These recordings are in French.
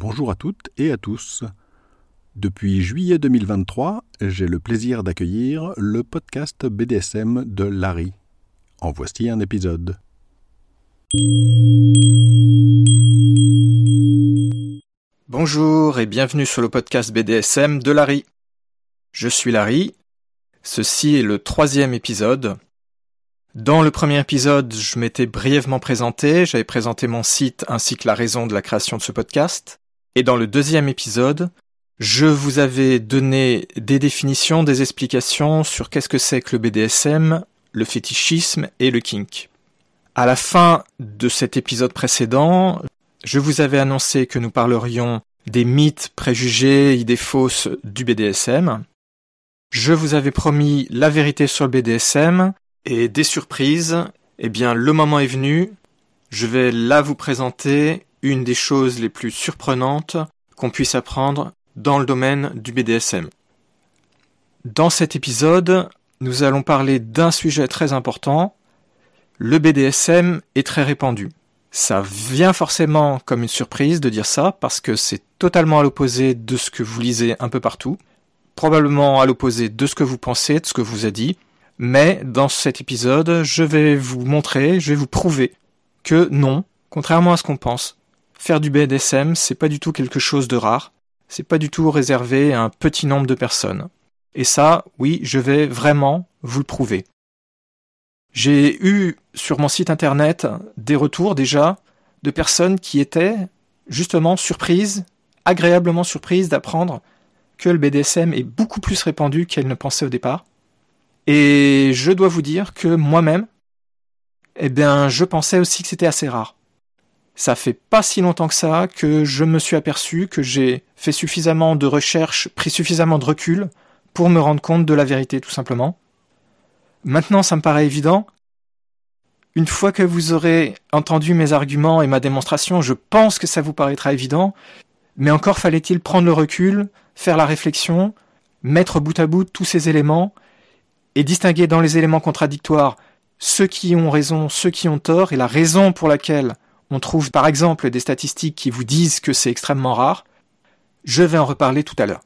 Bonjour à toutes et à tous. Depuis juillet 2023, j'ai le plaisir d'accueillir le podcast BDSM de Larry. En voici un épisode. Bonjour et bienvenue sur le podcast BDSM de Larry. Je suis Larry. Ceci est le troisième épisode. Dans le premier épisode, je m'étais brièvement présenté, j'avais présenté mon site ainsi que la raison de la création de ce podcast. Et dans le deuxième épisode, je vous avais donné des définitions, des explications sur qu'est-ce que c'est que le BDSM, le fétichisme et le kink. À la fin de cet épisode précédent, je vous avais annoncé que nous parlerions des mythes, préjugés, idées fausses du BDSM. Je vous avais promis la vérité sur le BDSM et des surprises. Eh bien, le moment est venu. Je vais là vous présenter une des choses les plus surprenantes qu'on puisse apprendre dans le domaine du BDSM. Dans cet épisode, nous allons parler d'un sujet très important. Le BDSM est très répandu. Ça vient forcément comme une surprise de dire ça parce que c'est totalement à l'opposé de ce que vous lisez un peu partout, probablement à l'opposé de ce que vous pensez, de ce que vous a dit, mais dans cet épisode, je vais vous montrer, je vais vous prouver que non, contrairement à ce qu'on pense, faire du BDSM, c'est pas du tout quelque chose de rare, c'est pas du tout réservé à un petit nombre de personnes. Et ça, oui, je vais vraiment vous le prouver. J'ai eu sur mon site internet des retours déjà de personnes qui étaient justement surprises, agréablement surprises d'apprendre que le BDSM est beaucoup plus répandu qu'elles ne pensaient au départ. Et je dois vous dire que moi-même, eh bien, je pensais aussi que c'était assez rare. Ça fait pas si longtemps que ça que je me suis aperçu que j'ai fait suffisamment de recherches, pris suffisamment de recul pour me rendre compte de la vérité tout simplement. Maintenant, ça me paraît évident. Une fois que vous aurez entendu mes arguments et ma démonstration, je pense que ça vous paraîtra évident, mais encore fallait-il prendre le recul, faire la réflexion, mettre bout à bout tous ces éléments et distinguer dans les éléments contradictoires ceux qui ont raison, ceux qui ont tort et la raison pour laquelle on trouve par exemple des statistiques qui vous disent que c'est extrêmement rare. Je vais en reparler tout à l'heure.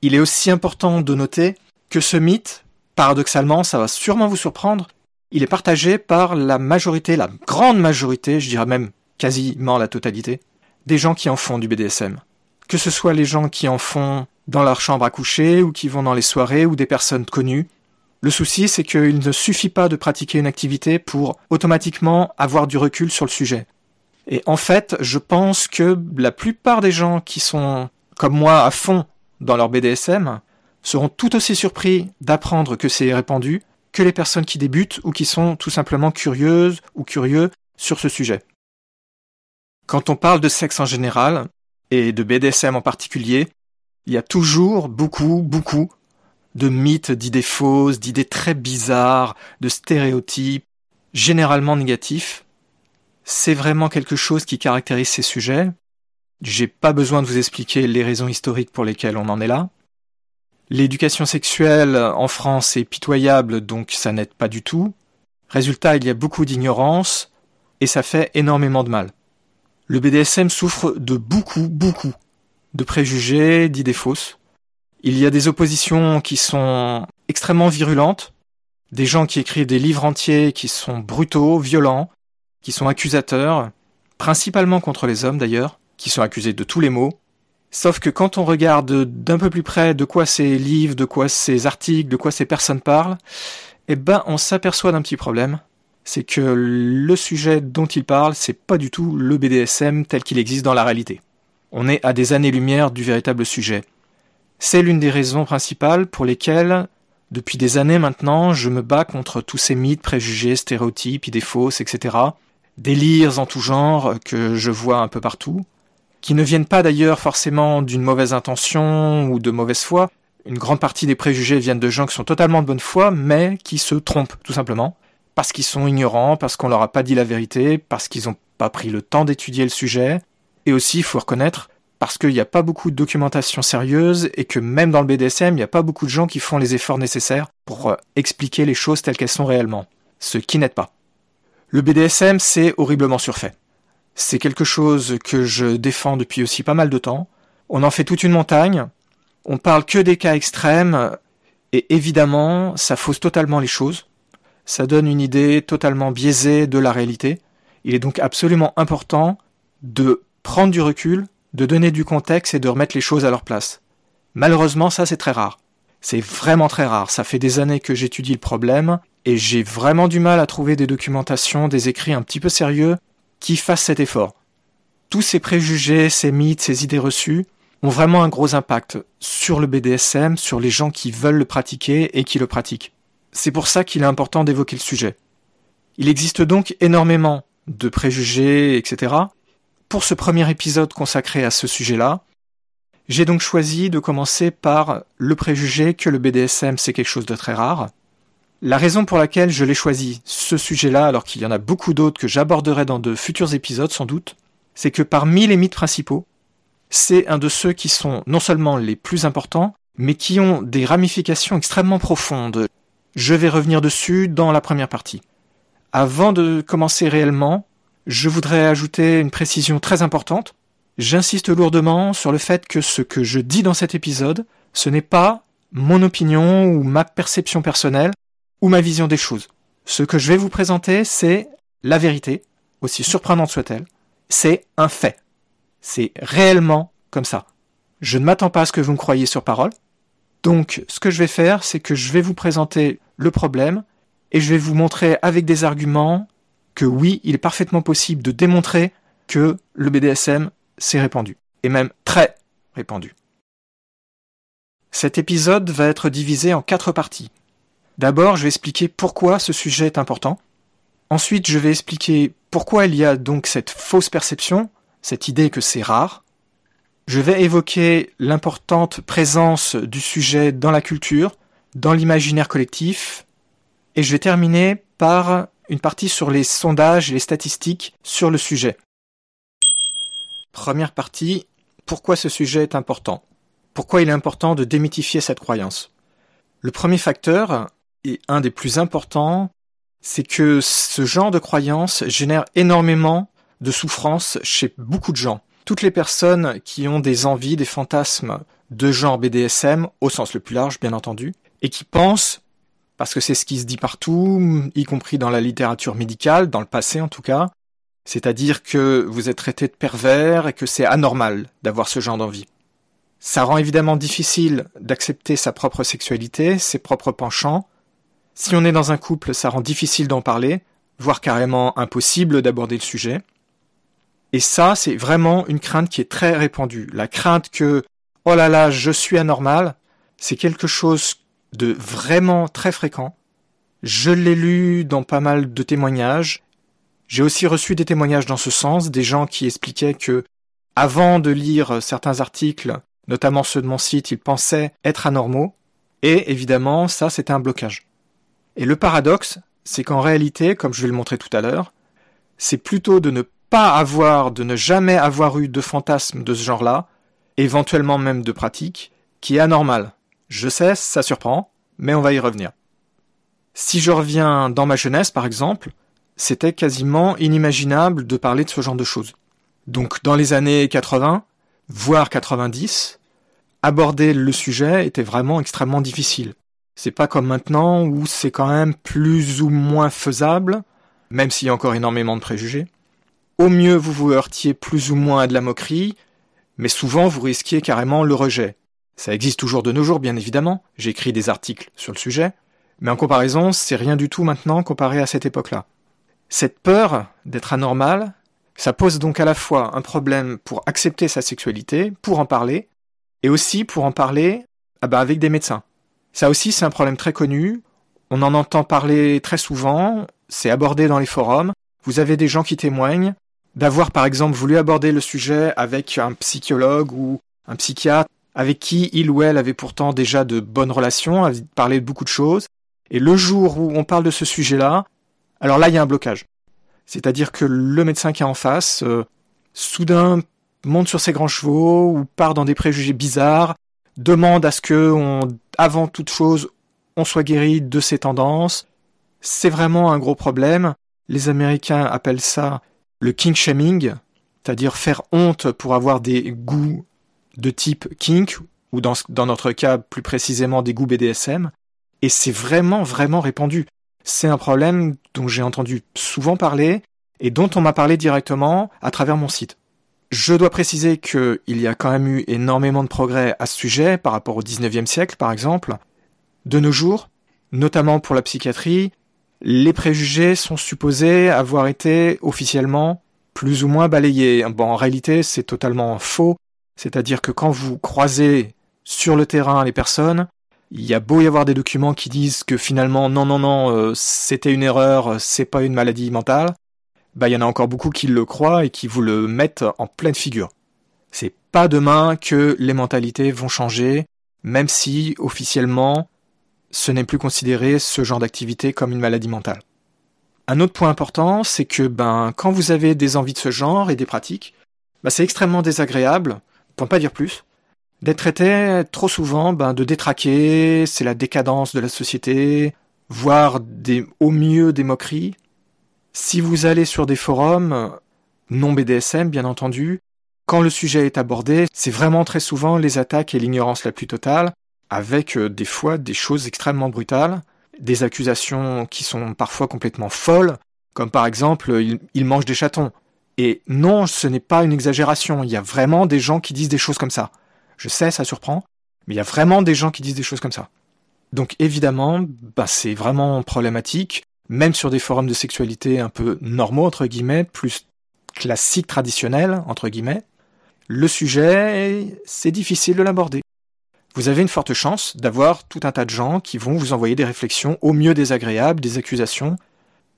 Il est aussi important de noter que ce mythe, paradoxalement, ça va sûrement vous surprendre, il est partagé par la majorité, la grande majorité, je dirais même quasiment la totalité, des gens qui en font du BDSM. Que ce soit les gens qui en font dans leur chambre à coucher ou qui vont dans les soirées ou des personnes connues, le souci, c'est qu'il ne suffit pas de pratiquer une activité pour automatiquement avoir du recul sur le sujet. Et en fait, je pense que la plupart des gens qui sont, comme moi, à fond dans leur BDSM, seront tout aussi surpris d'apprendre que c'est répandu que les personnes qui débutent ou qui sont tout simplement curieuses ou curieux sur ce sujet. Quand on parle de sexe en général, et de BDSM en particulier, il y a toujours beaucoup, beaucoup de mythes, d'idées fausses, d'idées très bizarres, de stéréotypes, généralement négatifs. C'est vraiment quelque chose qui caractérise ces sujets. J'ai pas besoin de vous expliquer les raisons historiques pour lesquelles on en est là. L'éducation sexuelle en France est pitoyable, donc ça n'aide pas du tout. Résultat, il y a beaucoup d'ignorance, et ça fait énormément de mal. Le BDSM souffre de beaucoup, beaucoup de préjugés, d'idées fausses. Il y a des oppositions qui sont extrêmement virulentes, des gens qui écrivent des livres entiers qui sont brutaux, violents, qui sont accusateurs, principalement contre les hommes d'ailleurs, qui sont accusés de tous les maux. Sauf que quand on regarde d'un peu plus près de quoi ces livres, de quoi ces articles, de quoi ces personnes parlent, eh ben on s'aperçoit d'un petit problème. C'est que le sujet dont ils parlent, c'est pas du tout le BDSM tel qu'il existe dans la réalité. On est à des années-lumière du véritable sujet. C'est l'une des raisons principales pour lesquelles, depuis des années maintenant, je me bats contre tous ces mythes, préjugés, stéréotypes, idées fausses, etc. Délires en tout genre que je vois un peu partout, qui ne viennent pas d'ailleurs forcément d'une mauvaise intention ou de mauvaise foi. Une grande partie des préjugés viennent de gens qui sont totalement de bonne foi, mais qui se trompent, tout simplement. Parce qu'ils sont ignorants, parce qu'on leur a pas dit la vérité, parce qu'ils n'ont pas pris le temps d'étudier le sujet. Et aussi, il faut reconnaître, parce qu'il n'y a pas beaucoup de documentation sérieuse et que même dans le BDSM, il n'y a pas beaucoup de gens qui font les efforts nécessaires pour euh, expliquer les choses telles qu'elles sont réellement, ce qui n'aide pas. Le BDSM, c'est horriblement surfait. C'est quelque chose que je défends depuis aussi pas mal de temps. On en fait toute une montagne. On parle que des cas extrêmes. Et évidemment, ça fausse totalement les choses. Ça donne une idée totalement biaisée de la réalité. Il est donc absolument important de prendre du recul, de donner du contexte et de remettre les choses à leur place. Malheureusement, ça c'est très rare. C'est vraiment très rare. Ça fait des années que j'étudie le problème et j'ai vraiment du mal à trouver des documentations, des écrits un petit peu sérieux qui fassent cet effort. Tous ces préjugés, ces mythes, ces idées reçues ont vraiment un gros impact sur le BDSM, sur les gens qui veulent le pratiquer et qui le pratiquent. C'est pour ça qu'il est important d'évoquer le sujet. Il existe donc énormément de préjugés, etc. Pour ce premier épisode consacré à ce sujet-là, j'ai donc choisi de commencer par le préjugé que le BDSM c'est quelque chose de très rare. La raison pour laquelle je l'ai choisi, ce sujet-là, alors qu'il y en a beaucoup d'autres que j'aborderai dans de futurs épisodes sans doute, c'est que parmi les mythes principaux, c'est un de ceux qui sont non seulement les plus importants, mais qui ont des ramifications extrêmement profondes. Je vais revenir dessus dans la première partie. Avant de commencer réellement, je voudrais ajouter une précision très importante. J'insiste lourdement sur le fait que ce que je dis dans cet épisode, ce n'est pas mon opinion ou ma perception personnelle ou ma vision des choses. Ce que je vais vous présenter, c'est la vérité, aussi surprenante soit-elle. C'est un fait. C'est réellement comme ça. Je ne m'attends pas à ce que vous me croyiez sur parole. Donc, ce que je vais faire, c'est que je vais vous présenter le problème et je vais vous montrer avec des arguments que oui, il est parfaitement possible de démontrer que le BDSM s'est répandu, et même très répandu. Cet épisode va être divisé en quatre parties. D'abord, je vais expliquer pourquoi ce sujet est important. Ensuite, je vais expliquer pourquoi il y a donc cette fausse perception, cette idée que c'est rare. Je vais évoquer l'importante présence du sujet dans la culture, dans l'imaginaire collectif, et je vais terminer par une partie sur les sondages et les statistiques sur le sujet. Première partie, pourquoi ce sujet est important? Pourquoi il est important de démythifier cette croyance? Le premier facteur, et un des plus importants, c'est que ce genre de croyance génère énormément de souffrance chez beaucoup de gens. Toutes les personnes qui ont des envies, des fantasmes de genre BDSM, au sens le plus large bien entendu, et qui pensent parce que c'est ce qui se dit partout, y compris dans la littérature médicale, dans le passé en tout cas, c'est-à-dire que vous êtes traité de pervers et que c'est anormal d'avoir ce genre d'envie. Ça rend évidemment difficile d'accepter sa propre sexualité, ses propres penchants. Si on est dans un couple, ça rend difficile d'en parler, voire carrément impossible d'aborder le sujet. Et ça, c'est vraiment une crainte qui est très répandue. La crainte que, oh là là, je suis anormal, c'est quelque chose de vraiment très fréquent. Je l'ai lu dans pas mal de témoignages. J'ai aussi reçu des témoignages dans ce sens, des gens qui expliquaient que, avant de lire certains articles, notamment ceux de mon site, ils pensaient être anormaux, et évidemment, ça c'était un blocage. Et le paradoxe, c'est qu'en réalité, comme je vais le montrer tout à l'heure, c'est plutôt de ne pas avoir, de ne jamais avoir eu de fantasme de ce genre-là, éventuellement même de pratique, qui est anormal. Je sais, ça surprend, mais on va y revenir. Si je reviens dans ma jeunesse, par exemple, c'était quasiment inimaginable de parler de ce genre de choses. Donc dans les années 80, voire 90, aborder le sujet était vraiment extrêmement difficile. C'est pas comme maintenant où c'est quand même plus ou moins faisable, même s'il y a encore énormément de préjugés. Au mieux, vous vous heurtiez plus ou moins à de la moquerie, mais souvent vous risquiez carrément le rejet. Ça existe toujours de nos jours, bien évidemment. J'écris des articles sur le sujet. Mais en comparaison, c'est rien du tout maintenant comparé à cette époque-là. Cette peur d'être anormal, ça pose donc à la fois un problème pour accepter sa sexualité, pour en parler, et aussi pour en parler ah bah, avec des médecins. Ça aussi, c'est un problème très connu. On en entend parler très souvent. C'est abordé dans les forums. Vous avez des gens qui témoignent d'avoir, par exemple, voulu aborder le sujet avec un psychologue ou un psychiatre avec qui il ou elle avait pourtant déjà de bonnes relations, avait parlé de beaucoup de choses. Et le jour où on parle de ce sujet-là, alors là, il y a un blocage. C'est-à-dire que le médecin qui est en face, euh, soudain, monte sur ses grands chevaux ou part dans des préjugés bizarres, demande à ce que, avant toute chose, on soit guéri de ces tendances. C'est vraiment un gros problème. Les Américains appellent ça le kink shaming, c'est-à-dire faire honte pour avoir des goûts de type kink, ou dans, notre cas plus précisément des goûts BDSM, et c'est vraiment, vraiment répandu. C'est un problème dont j'ai entendu souvent parler et dont on m'a parlé directement à travers mon site. Je dois préciser qu'il y a quand même eu énormément de progrès à ce sujet par rapport au 19e siècle, par exemple. De nos jours, notamment pour la psychiatrie, les préjugés sont supposés avoir été officiellement plus ou moins balayés. Bon, en réalité, c'est totalement faux. C'est-à-dire que quand vous croisez sur le terrain les personnes, il y a beau y avoir des documents qui disent que finalement non non non euh, c'était une erreur, c'est pas une maladie mentale, bah il y en a encore beaucoup qui le croient et qui vous le mettent en pleine figure. C'est pas demain que les mentalités vont changer, même si officiellement ce n'est plus considéré ce genre d'activité comme une maladie mentale. Un autre point important, c'est que ben quand vous avez des envies de ce genre et des pratiques, bah, c'est extrêmement désagréable, pour ne pas dire plus, d'être traité trop souvent ben, de détraqué, c'est la décadence de la société, voire au mieux des moqueries. Si vous allez sur des forums, non BDSM bien entendu, quand le sujet est abordé, c'est vraiment très souvent les attaques et l'ignorance la plus totale, avec euh, des fois des choses extrêmement brutales, des accusations qui sont parfois complètement folles, comme par exemple il mange des chatons. Et non, ce n'est pas une exagération, il y a vraiment des gens qui disent des choses comme ça. Je sais, ça surprend, mais il y a vraiment des gens qui disent des choses comme ça. Donc évidemment, bah, c'est vraiment problématique, même sur des forums de sexualité un peu normaux, entre guillemets, plus classiques, traditionnels, entre guillemets, le sujet, c'est difficile de l'aborder. Vous avez une forte chance d'avoir tout un tas de gens qui vont vous envoyer des réflexions au mieux désagréables, des accusations.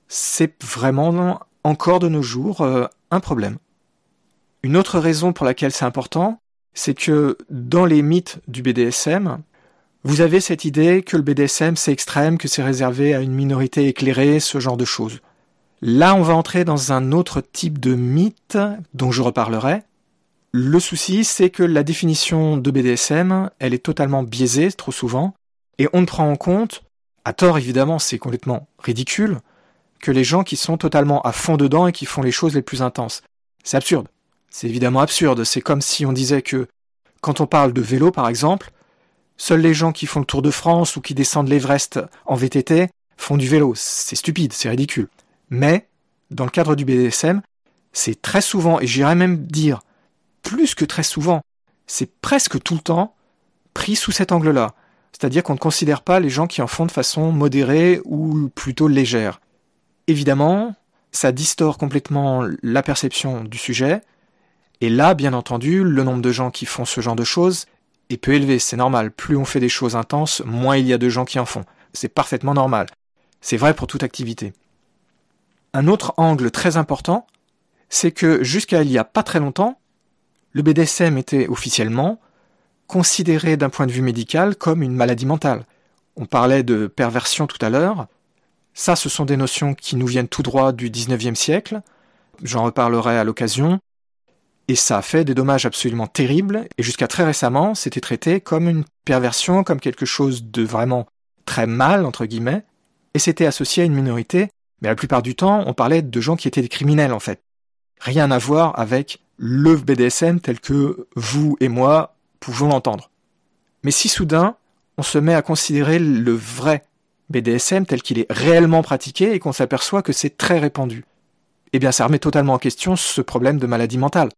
C'est vraiment encore de nos jours euh, un problème. Une autre raison pour laquelle c'est important, c'est que dans les mythes du BDSM, vous avez cette idée que le BDSM c'est extrême, que c'est réservé à une minorité éclairée, ce genre de choses. Là, on va entrer dans un autre type de mythe dont je reparlerai. Le souci, c'est que la définition de BDSM, elle est totalement biaisée trop souvent, et on ne prend en compte, à tort évidemment, c'est complètement ridicule, les gens qui sont totalement à fond dedans et qui font les choses les plus intenses. C'est absurde. C'est évidemment absurde. C'est comme si on disait que, quand on parle de vélo par exemple, seuls les gens qui font le Tour de France ou qui descendent l'Everest en VTT font du vélo. C'est stupide, c'est ridicule. Mais, dans le cadre du BDSM, c'est très souvent, et j'irais même dire plus que très souvent, c'est presque tout le temps pris sous cet angle-là. C'est-à-dire qu'on ne considère pas les gens qui en font de façon modérée ou plutôt légère. Évidemment, ça distord complètement la perception du sujet, et là, bien entendu, le nombre de gens qui font ce genre de choses est peu élevé, c'est normal. Plus on fait des choses intenses, moins il y a de gens qui en font. C'est parfaitement normal. C'est vrai pour toute activité. Un autre angle très important, c'est que jusqu'à il y a pas très longtemps, le BDSM était officiellement considéré d'un point de vue médical comme une maladie mentale. On parlait de perversion tout à l'heure. Ça, ce sont des notions qui nous viennent tout droit du 19e siècle. J'en reparlerai à l'occasion. Et ça a fait des dommages absolument terribles, et jusqu'à très récemment, c'était traité comme une perversion, comme quelque chose de vraiment très mal, entre guillemets, et c'était associé à une minorité, mais la plupart du temps, on parlait de gens qui étaient des criminels, en fait. Rien à voir avec le BDSM tel que vous et moi pouvons l'entendre. Mais si soudain, on se met à considérer le vrai BDSM tel qu'il est réellement pratiqué et qu'on s'aperçoit que c'est très répandu, eh bien ça remet totalement en question ce problème de maladie mentale.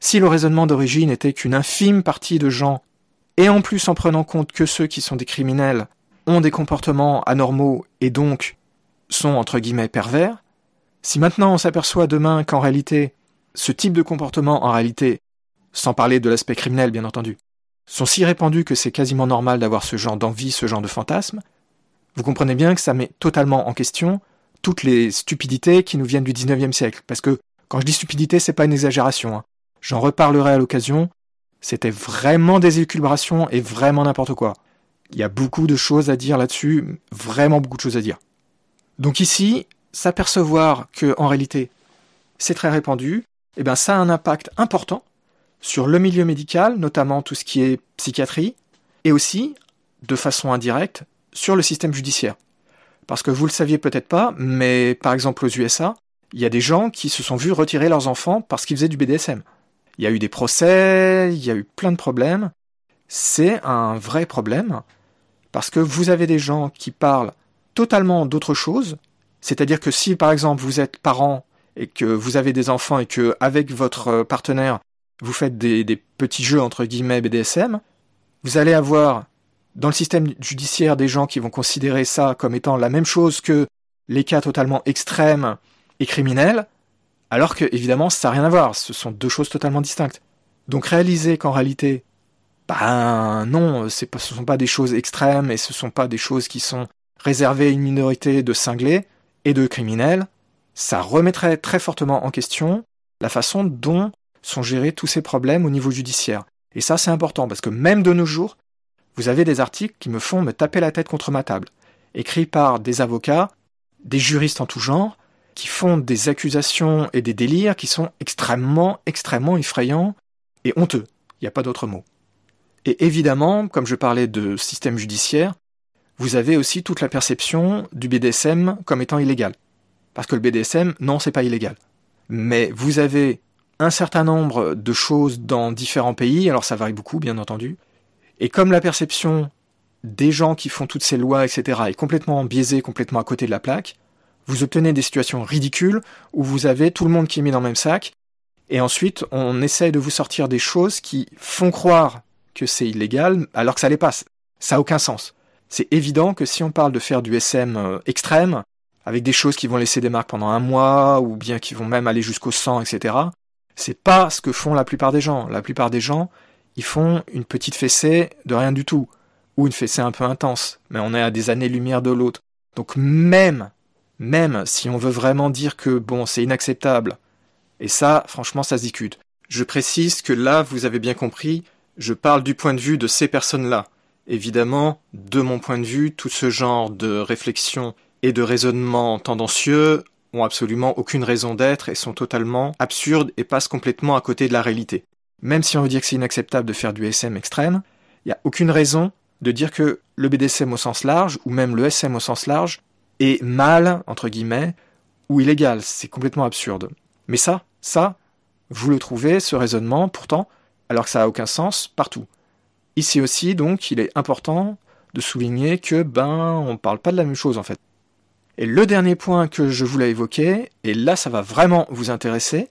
Si le raisonnement d'origine était qu'une infime partie de gens, et en plus en prenant compte que ceux qui sont des criminels ont des comportements anormaux et donc sont entre guillemets pervers, si maintenant on s'aperçoit demain qu'en réalité, ce type de comportement en réalité, sans parler de l'aspect criminel bien entendu, sont si répandus que c'est quasiment normal d'avoir ce genre d'envie, ce genre de fantasme, vous comprenez bien que ça met totalement en question toutes les stupidités qui nous viennent du 19e siècle. Parce que quand je dis stupidité, c'est pas une exagération. Hein. J'en reparlerai à l'occasion. C'était vraiment des équilibrations et vraiment n'importe quoi. Il y a beaucoup de choses à dire là-dessus, vraiment beaucoup de choses à dire. Donc ici, s'apercevoir que en réalité c'est très répandu, eh ben ça a un impact important sur le milieu médical, notamment tout ce qui est psychiatrie, et aussi, de façon indirecte, sur le système judiciaire. Parce que vous le saviez peut-être pas, mais par exemple aux USA, il y a des gens qui se sont vus retirer leurs enfants parce qu'ils faisaient du BDSM. Il y a eu des procès, il y a eu plein de problèmes. C'est un vrai problème parce que vous avez des gens qui parlent totalement d'autre chose. C'est-à-dire que si par exemple vous êtes parent et que vous avez des enfants et que avec votre partenaire vous faites des, des petits jeux entre guillemets BDSM, vous allez avoir dans le système judiciaire des gens qui vont considérer ça comme étant la même chose que les cas totalement extrêmes et criminels, alors que évidemment ça n'a rien à voir, ce sont deux choses totalement distinctes. Donc réaliser qu'en réalité, ben non, ce ne sont pas des choses extrêmes et ce ne sont pas des choses qui sont réservées à une minorité de cinglés et de criminels, ça remettrait très fortement en question la façon dont sont gérés tous ces problèmes au niveau judiciaire. Et ça c'est important parce que même de nos jours, vous avez des articles qui me font me taper la tête contre ma table, écrits par des avocats, des juristes en tout genre, qui font des accusations et des délires qui sont extrêmement, extrêmement effrayants et honteux. Il n'y a pas d'autre mot. Et évidemment, comme je parlais de système judiciaire, vous avez aussi toute la perception du BDSM comme étant illégal. Parce que le BDSM, non, c'est pas illégal. Mais vous avez un certain nombre de choses dans différents pays, alors ça varie beaucoup, bien entendu, et comme la perception des gens qui font toutes ces lois, etc., est complètement biaisée, complètement à côté de la plaque, vous obtenez des situations ridicules où vous avez tout le monde qui est mis dans le même sac, et ensuite on essaye de vous sortir des choses qui font croire que c'est illégal alors que ça les passe. Ça n'a aucun sens. C'est évident que si on parle de faire du SM euh, extrême, avec des choses qui vont laisser des marques pendant un mois, ou bien qui vont même aller jusqu'au sang, etc., c'est pas ce que font la plupart des gens. La plupart des gens, ils font une petite fessée de rien du tout, ou une fessée un peu intense, mais on est à des années-lumière de l'autre. Donc même, même si on veut vraiment dire que bon, c'est inacceptable, et ça, franchement, ça se discute. Je précise que là, vous avez bien compris, je parle du point de vue de ces personnes-là. Évidemment, de mon point de vue, tout ce genre de réflexion et de raisonnement tendancieux ont absolument aucune raison d'être et sont totalement absurdes et passent complètement à côté de la réalité même si on veut dire que c'est inacceptable de faire du SM extrême, il n'y a aucune raison de dire que le BDSM au sens large, ou même le SM au sens large, est mal, entre guillemets, ou illégal. C'est complètement absurde. Mais ça, ça, vous le trouvez, ce raisonnement, pourtant, alors que ça n'a aucun sens, partout. Ici aussi, donc, il est important de souligner que, ben, on ne parle pas de la même chose, en fait. Et le dernier point que je voulais évoquer, et là ça va vraiment vous intéresser,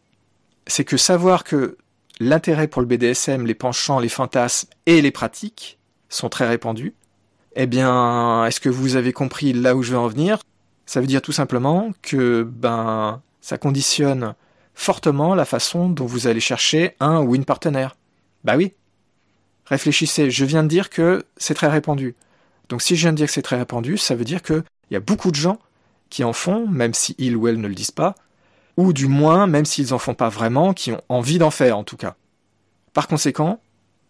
c'est que savoir que l'intérêt pour le BDSM, les penchants, les fantasmes et les pratiques sont très répandus. Eh bien, est-ce que vous avez compris là où je veux en venir? Ça veut dire tout simplement que ben ça conditionne fortement la façon dont vous allez chercher un ou une partenaire. Bah oui. Réfléchissez, je viens de dire que c'est très répandu. Donc si je viens de dire que c'est très répandu, ça veut dire qu'il y a beaucoup de gens qui en font, même si ils ou elles ne le disent pas, ou du moins, même s'ils en font pas vraiment, qui ont envie d'en faire en tout cas. Par conséquent,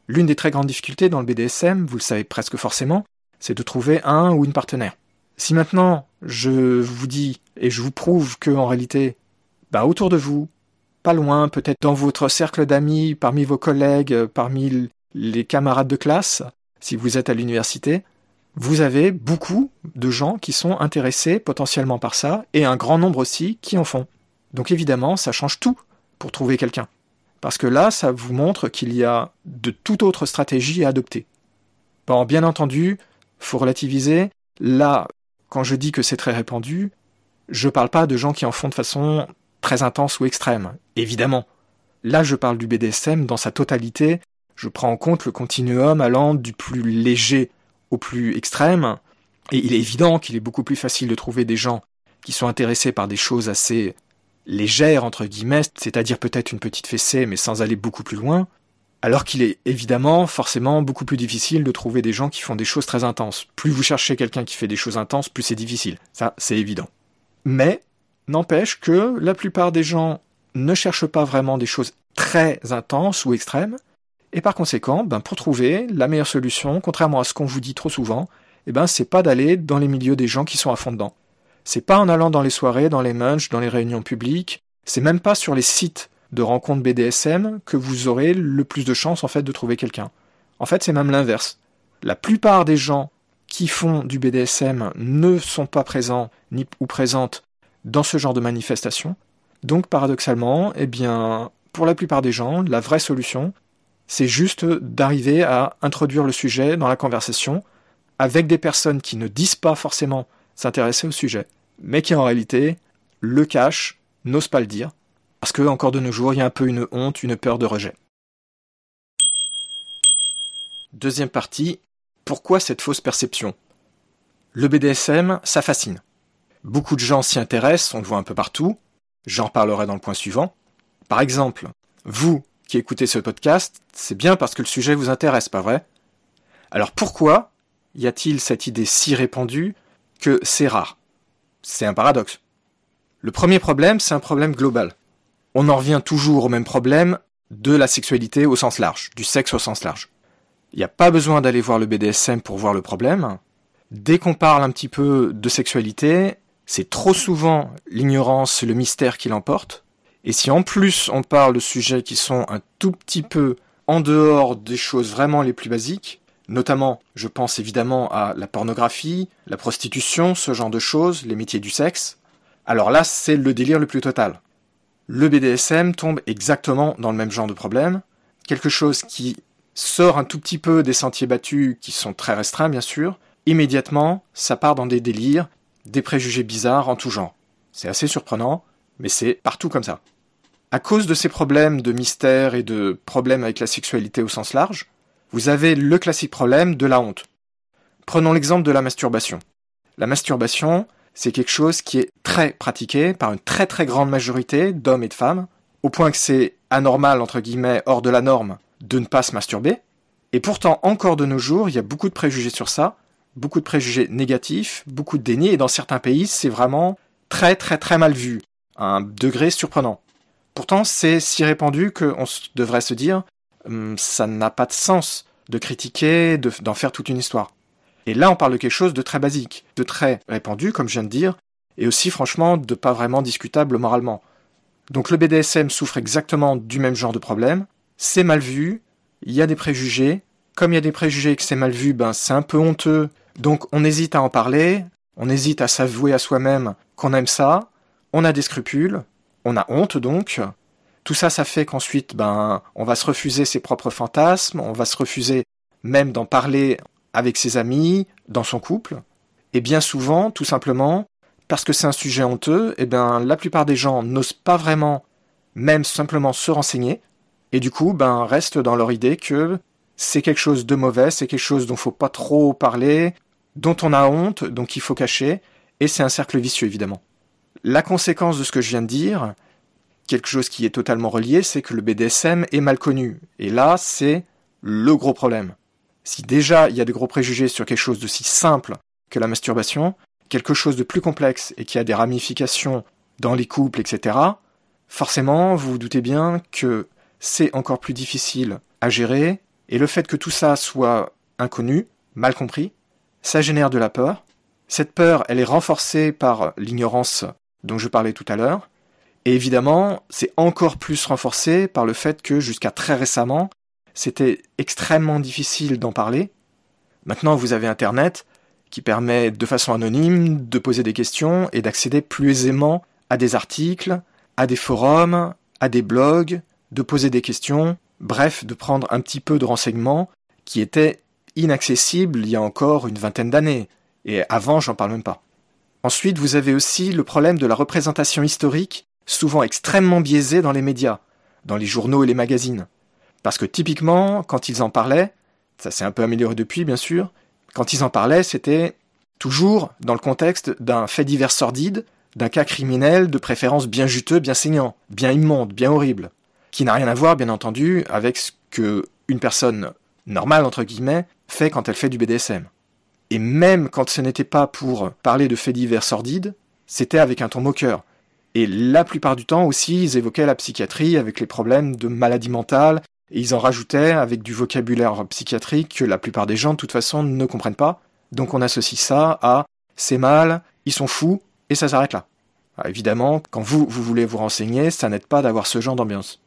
l'une des très grandes difficultés dans le BDSM, vous le savez presque forcément, c'est de trouver un ou une partenaire. Si maintenant je vous dis et je vous prouve que en réalité, bah autour de vous, pas loin, peut-être dans votre cercle d'amis, parmi vos collègues, parmi les camarades de classe, si vous êtes à l'université, vous avez beaucoup de gens qui sont intéressés potentiellement par ça, et un grand nombre aussi qui en font. Donc évidemment, ça change tout pour trouver quelqu'un. Parce que là, ça vous montre qu'il y a de toute autre stratégie à adopter. Bon, bien entendu, faut relativiser. Là, quand je dis que c'est très répandu, je parle pas de gens qui en font de façon très intense ou extrême, évidemment. Là, je parle du BDSM dans sa totalité. Je prends en compte le continuum allant du plus léger au plus extrême. Et il est évident qu'il est beaucoup plus facile de trouver des gens qui sont intéressés par des choses assez légère, entre guillemets, c'est-à-dire peut-être une petite fessée, mais sans aller beaucoup plus loin, alors qu'il est évidemment forcément beaucoup plus difficile de trouver des gens qui font des choses très intenses. Plus vous cherchez quelqu'un qui fait des choses intenses, plus c'est difficile. Ça, c'est évident. Mais, n'empêche que la plupart des gens ne cherchent pas vraiment des choses très intenses ou extrêmes, et par conséquent, ben, pour trouver la meilleure solution, contrairement à ce qu'on vous dit trop souvent, eh ben, c'est pas d'aller dans les milieux des gens qui sont à fond dedans. C'est pas en allant dans les soirées, dans les munchs, dans les réunions publiques, c'est même pas sur les sites de rencontres BDSM que vous aurez le plus de chances en fait de trouver quelqu'un. En fait, c'est même l'inverse. La plupart des gens qui font du BDSM ne sont pas présents ni ou présentes dans ce genre de manifestation. Donc paradoxalement, eh bien, pour la plupart des gens, la vraie solution, c'est juste d'arriver à introduire le sujet dans la conversation avec des personnes qui ne disent pas forcément s'intéresser au sujet, mais qui en réalité le cachent, n'osent pas le dire, parce que encore de nos jours, il y a un peu une honte, une peur de rejet. Deuxième partie, pourquoi cette fausse perception? Le BDSM, ça fascine. Beaucoup de gens s'y intéressent, on le voit un peu partout. J'en parlerai dans le point suivant. Par exemple, vous qui écoutez ce podcast, c'est bien parce que le sujet vous intéresse, pas vrai? Alors pourquoi y a-t-il cette idée si répandue que c'est rare C'est un paradoxe. Le premier problème, c'est un problème global. On en revient toujours au même problème de la sexualité au sens large, du sexe au sens large. Il n'y a pas besoin d'aller voir le BDSM pour voir le problème. Dès qu'on parle un petit peu de sexualité, c'est trop souvent l'ignorance le mystère qui l'emportent. Et si en plus on parle de sujets qui sont un tout petit peu en dehors des choses vraiment les plus basiques, notamment je pense évidemment à la pornographie, la prostitution, ce genre de choses, les métiers du sexe, alors là c'est le délire le plus total. Le BDSM tombe exactement dans le même genre de problème, quelque chose qui sort un tout petit peu des sentiers battus qui sont très restreints bien sûr, immédiatement ça part dans des délires, des préjugés bizarres en tout genre. C'est assez surprenant, mais c'est partout comme ça. À cause de ces problèmes de mystère et de problèmes avec la sexualité au sens large, vous avez le classique problème de la honte. Prenons l'exemple de la masturbation. La masturbation, c'est quelque chose qui est très pratiqué par une très très grande majorité d'hommes et de femmes, au point que c'est anormal, entre guillemets, hors de la norme, de ne pas se masturber. Et pourtant, encore de nos jours, il y a beaucoup de préjugés sur ça, beaucoup de préjugés négatifs, beaucoup de déni, et dans certains pays, c'est vraiment très très très mal vu, à un degré surprenant. Pourtant, c'est si répandu qu'on devrait se dire, ça n'a pas de sens de critiquer, d'en faire toute une histoire. Et là, on parle de quelque chose de très basique, de très répandu, comme je viens de dire, et aussi, franchement, de pas vraiment discutable moralement. Donc le BDSM souffre exactement du même genre de problème, c'est mal vu, il y a des préjugés. Comme il y a des préjugés et que c'est mal vu, ben c'est un peu honteux. Donc on hésite à en parler, on hésite à s'avouer à soi-même qu'on aime ça, on a des scrupules, on a honte donc. Tout ça, ça fait qu'ensuite, ben, on va se refuser ses propres fantasmes, on va se refuser même d'en parler avec ses amis, dans son couple. Et bien souvent, tout simplement, parce que c'est un sujet honteux, eh ben, la plupart des gens n'osent pas vraiment, même simplement se renseigner, et du coup, ben, restent dans leur idée que c'est quelque chose de mauvais, c'est quelque chose dont faut pas trop parler, dont on a honte, donc il faut cacher, et c'est un cercle vicieux évidemment. La conséquence de ce que je viens de dire, quelque chose qui est totalement relié, c'est que le BDSM est mal connu. Et là, c'est le gros problème. Si déjà il y a de gros préjugés sur quelque chose de si simple que la masturbation, quelque chose de plus complexe et qui a des ramifications dans les couples, etc., forcément, vous vous doutez bien que c'est encore plus difficile à gérer, et le fait que tout ça soit inconnu, mal compris, ça génère de la peur. Cette peur, elle est renforcée par l'ignorance dont je parlais tout à l'heure, et évidemment, c'est encore plus renforcé par le fait que jusqu'à très récemment, c'était extrêmement difficile d'en parler. Maintenant, vous avez Internet qui permet de façon anonyme de poser des questions et d'accéder plus aisément à des articles, à des forums, à des blogs, de poser des questions, bref, de prendre un petit peu de renseignements qui étaient inaccessibles il y a encore une vingtaine d'années. Et avant, j'en parle même pas. Ensuite, vous avez aussi le problème de la représentation historique, souvent extrêmement biaisée dans les médias, dans les journaux et les magazines. Parce que typiquement, quand ils en parlaient, ça s'est un peu amélioré depuis, bien sûr, quand ils en parlaient, c'était toujours dans le contexte d'un fait divers sordide, d'un cas criminel de préférence bien juteux, bien saignant, bien immonde, bien horrible qui n'a rien à voir, bien entendu, avec ce que une personne normale, entre guillemets, fait quand elle fait du BDSM. Et même quand ce n'était pas pour parler de faits divers sordides, c'était avec un ton moqueur. Et la plupart du temps aussi, ils évoquaient la psychiatrie avec les problèmes de maladie mentale, et ils en rajoutaient avec du vocabulaire psychiatrique que la plupart des gens, de toute façon, ne comprennent pas. Donc on associe ça à c'est mal, ils sont fous, et ça s'arrête là. Évidemment, quand vous, vous voulez vous renseigner, ça n'aide pas d'avoir ce genre d'ambiance.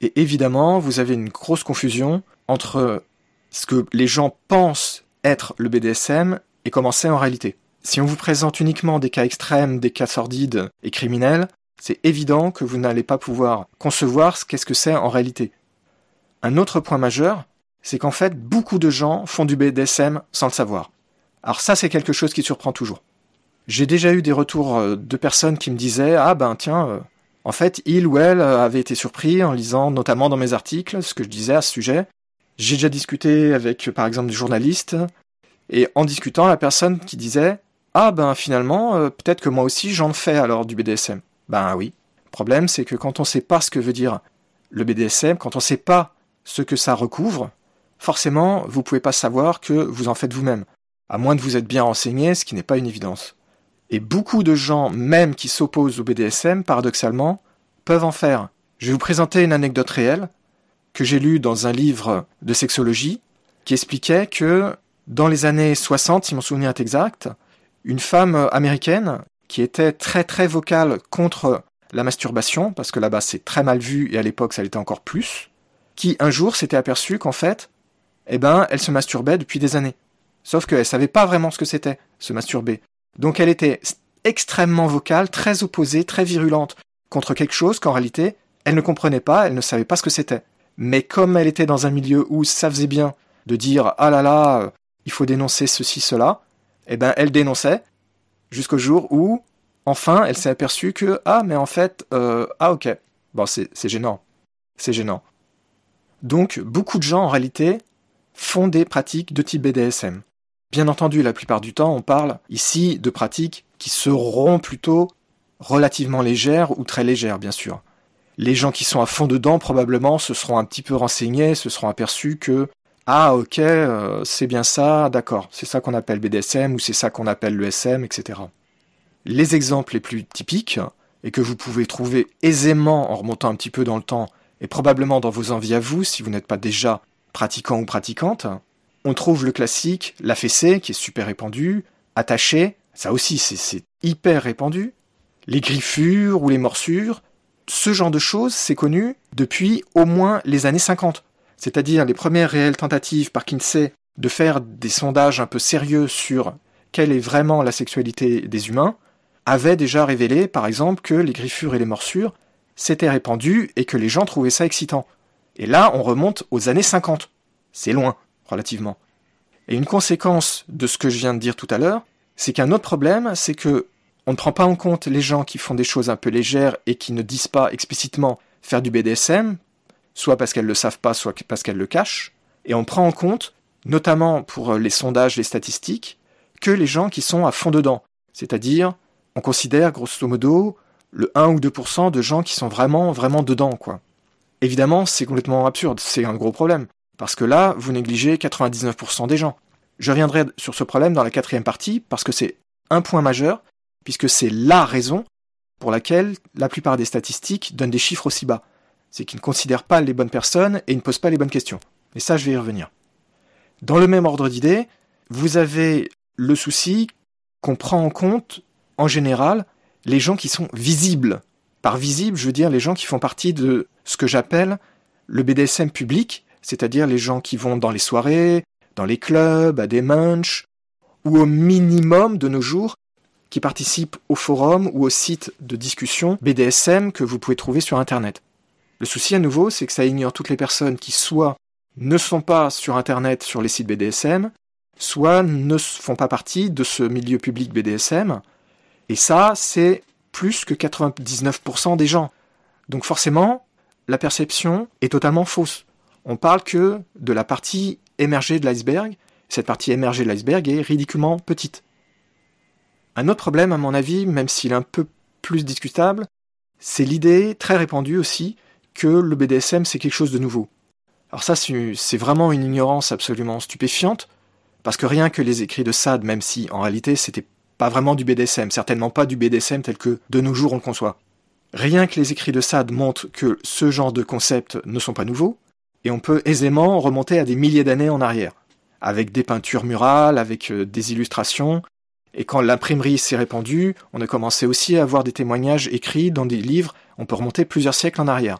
Et évidemment, vous avez une grosse confusion entre ce que les gens pensent être le BDSM et comment c'est en réalité. Si on vous présente uniquement des cas extrêmes, des cas sordides et criminels, c'est évident que vous n'allez pas pouvoir concevoir ce qu'est-ce que c'est en réalité. Un autre point majeur, c'est qu'en fait, beaucoup de gens font du BDSM sans le savoir. Alors ça, c'est quelque chose qui surprend toujours. J'ai déjà eu des retours euh, de personnes qui me disaient Ah ben tiens, euh, en fait, il ou elle avait été surpris en lisant notamment dans mes articles ce que je disais à ce sujet. J'ai déjà discuté avec par exemple des journalistes, et en discutant, la personne qui disait Ah ben finalement, euh, peut-être que moi aussi j'en fais alors du BDSM. Ben oui. Problème, c'est que quand on ne sait pas ce que veut dire le BDSM, quand on ne sait pas ce que ça recouvre, forcément, vous ne pouvez pas savoir que vous en faites vous-même, à moins de vous être bien renseigné, ce qui n'est pas une évidence. Et beaucoup de gens, même qui s'opposent au BDSM, paradoxalement, peuvent en faire. Je vais vous présenter une anecdote réelle que j'ai lue dans un livre de sexologie qui expliquait que dans les années 60, si mon souvenir est exact, une femme américaine qui était très très vocale contre la masturbation, parce que là-bas c'est très mal vu et à l'époque ça l'était encore plus, qui un jour s'était aperçue qu'en fait, eh ben, elle se masturbait depuis des années. Sauf qu'elle savait pas vraiment ce que c'était, se masturber. Donc elle était extrêmement vocale, très opposée, très virulente contre quelque chose qu'en réalité, elle ne comprenait pas, elle ne savait pas ce que c'était. Mais comme elle était dans un milieu où ça faisait bien de dire ah là là, il faut dénoncer ceci, cela, eh ben elle dénonçait jusqu'au jour où, enfin, elle s'est aperçue que ah mais en fait, euh, ah ok, bon c'est gênant, c'est gênant. Donc beaucoup de gens en réalité font des pratiques de type BDSM. Bien entendu, la plupart du temps, on parle ici de pratiques qui seront plutôt relativement légères ou très légères, bien sûr. Les gens qui sont à fond dedans, probablement, se seront un petit peu renseignés, se seront aperçus que ah ok, euh, c'est bien ça, d'accord, c'est ça qu'on appelle BDSM ou c'est ça qu'on appelle le SM, etc. Les exemples les plus typiques, et que vous pouvez trouver aisément en remontant un petit peu dans le temps, et probablement dans vos envies à vous, si vous n'êtes pas déjà pratiquant ou pratiquante, on trouve le classique, la fessée, qui est super répandu, attaché, ça aussi c'est hyper répandu, les griffures ou les morsures, ce genre de choses, c'est connu depuis au moins les années 50. C'est-à-dire les premières réelles tentatives par Kinsey de faire des sondages un peu sérieux sur quelle est vraiment la sexualité des humains, avaient déjà révélé, par exemple, que les griffures et les morsures s'étaient répandues et que les gens trouvaient ça excitant. Et là, on remonte aux années 50. C'est loin relativement. Et une conséquence de ce que je viens de dire tout à l'heure, c'est qu'un autre problème, c'est que on ne prend pas en compte les gens qui font des choses un peu légères et qui ne disent pas explicitement faire du BDSM, soit parce qu'elles ne le savent pas, soit parce qu'elles le cachent, et on prend en compte, notamment pour les sondages, les statistiques, que les gens qui sont à fond dedans. C'est-à-dire, on considère grosso modo le 1 ou 2% de gens qui sont vraiment, vraiment dedans, quoi. Évidemment, c'est complètement absurde, c'est un gros problème. Parce que là, vous négligez 99% des gens. Je reviendrai sur ce problème dans la quatrième partie, parce que c'est un point majeur, puisque c'est la raison pour laquelle la plupart des statistiques donnent des chiffres aussi bas. C'est qu'ils ne considèrent pas les bonnes personnes et ne posent pas les bonnes questions. Et ça, je vais y revenir. Dans le même ordre d'idées, vous avez le souci qu'on prend en compte, en général, les gens qui sont visibles. Par visible, je veux dire les gens qui font partie de ce que j'appelle le BDSM public, c'est-à-dire les gens qui vont dans les soirées, dans les clubs, à des munchs, ou au minimum de nos jours, qui participent au forum ou au site de discussion BDSM que vous pouvez trouver sur Internet. Le souci à nouveau, c'est que ça ignore toutes les personnes qui soit ne sont pas sur Internet sur les sites BDSM, soit ne font pas partie de ce milieu public BDSM, et ça, c'est plus que 99% des gens. Donc forcément, la perception est totalement fausse on parle que de la partie émergée de l'iceberg. Cette partie émergée de l'iceberg est ridiculement petite. Un autre problème, à mon avis, même s'il est un peu plus discutable, c'est l'idée très répandue aussi que le BDSM c'est quelque chose de nouveau. Alors ça, c'est vraiment une ignorance absolument stupéfiante, parce que rien que les écrits de Sade, même si en réalité c'était pas vraiment du BDSM, certainement pas du BDSM tel que de nos jours on le conçoit. Rien que les écrits de Sade montrent que ce genre de concepts ne sont pas nouveaux, et on peut aisément remonter à des milliers d'années en arrière, avec des peintures murales, avec euh, des illustrations, et quand l'imprimerie s'est répandue, on a commencé aussi à avoir des témoignages écrits dans des livres, on peut remonter plusieurs siècles en arrière.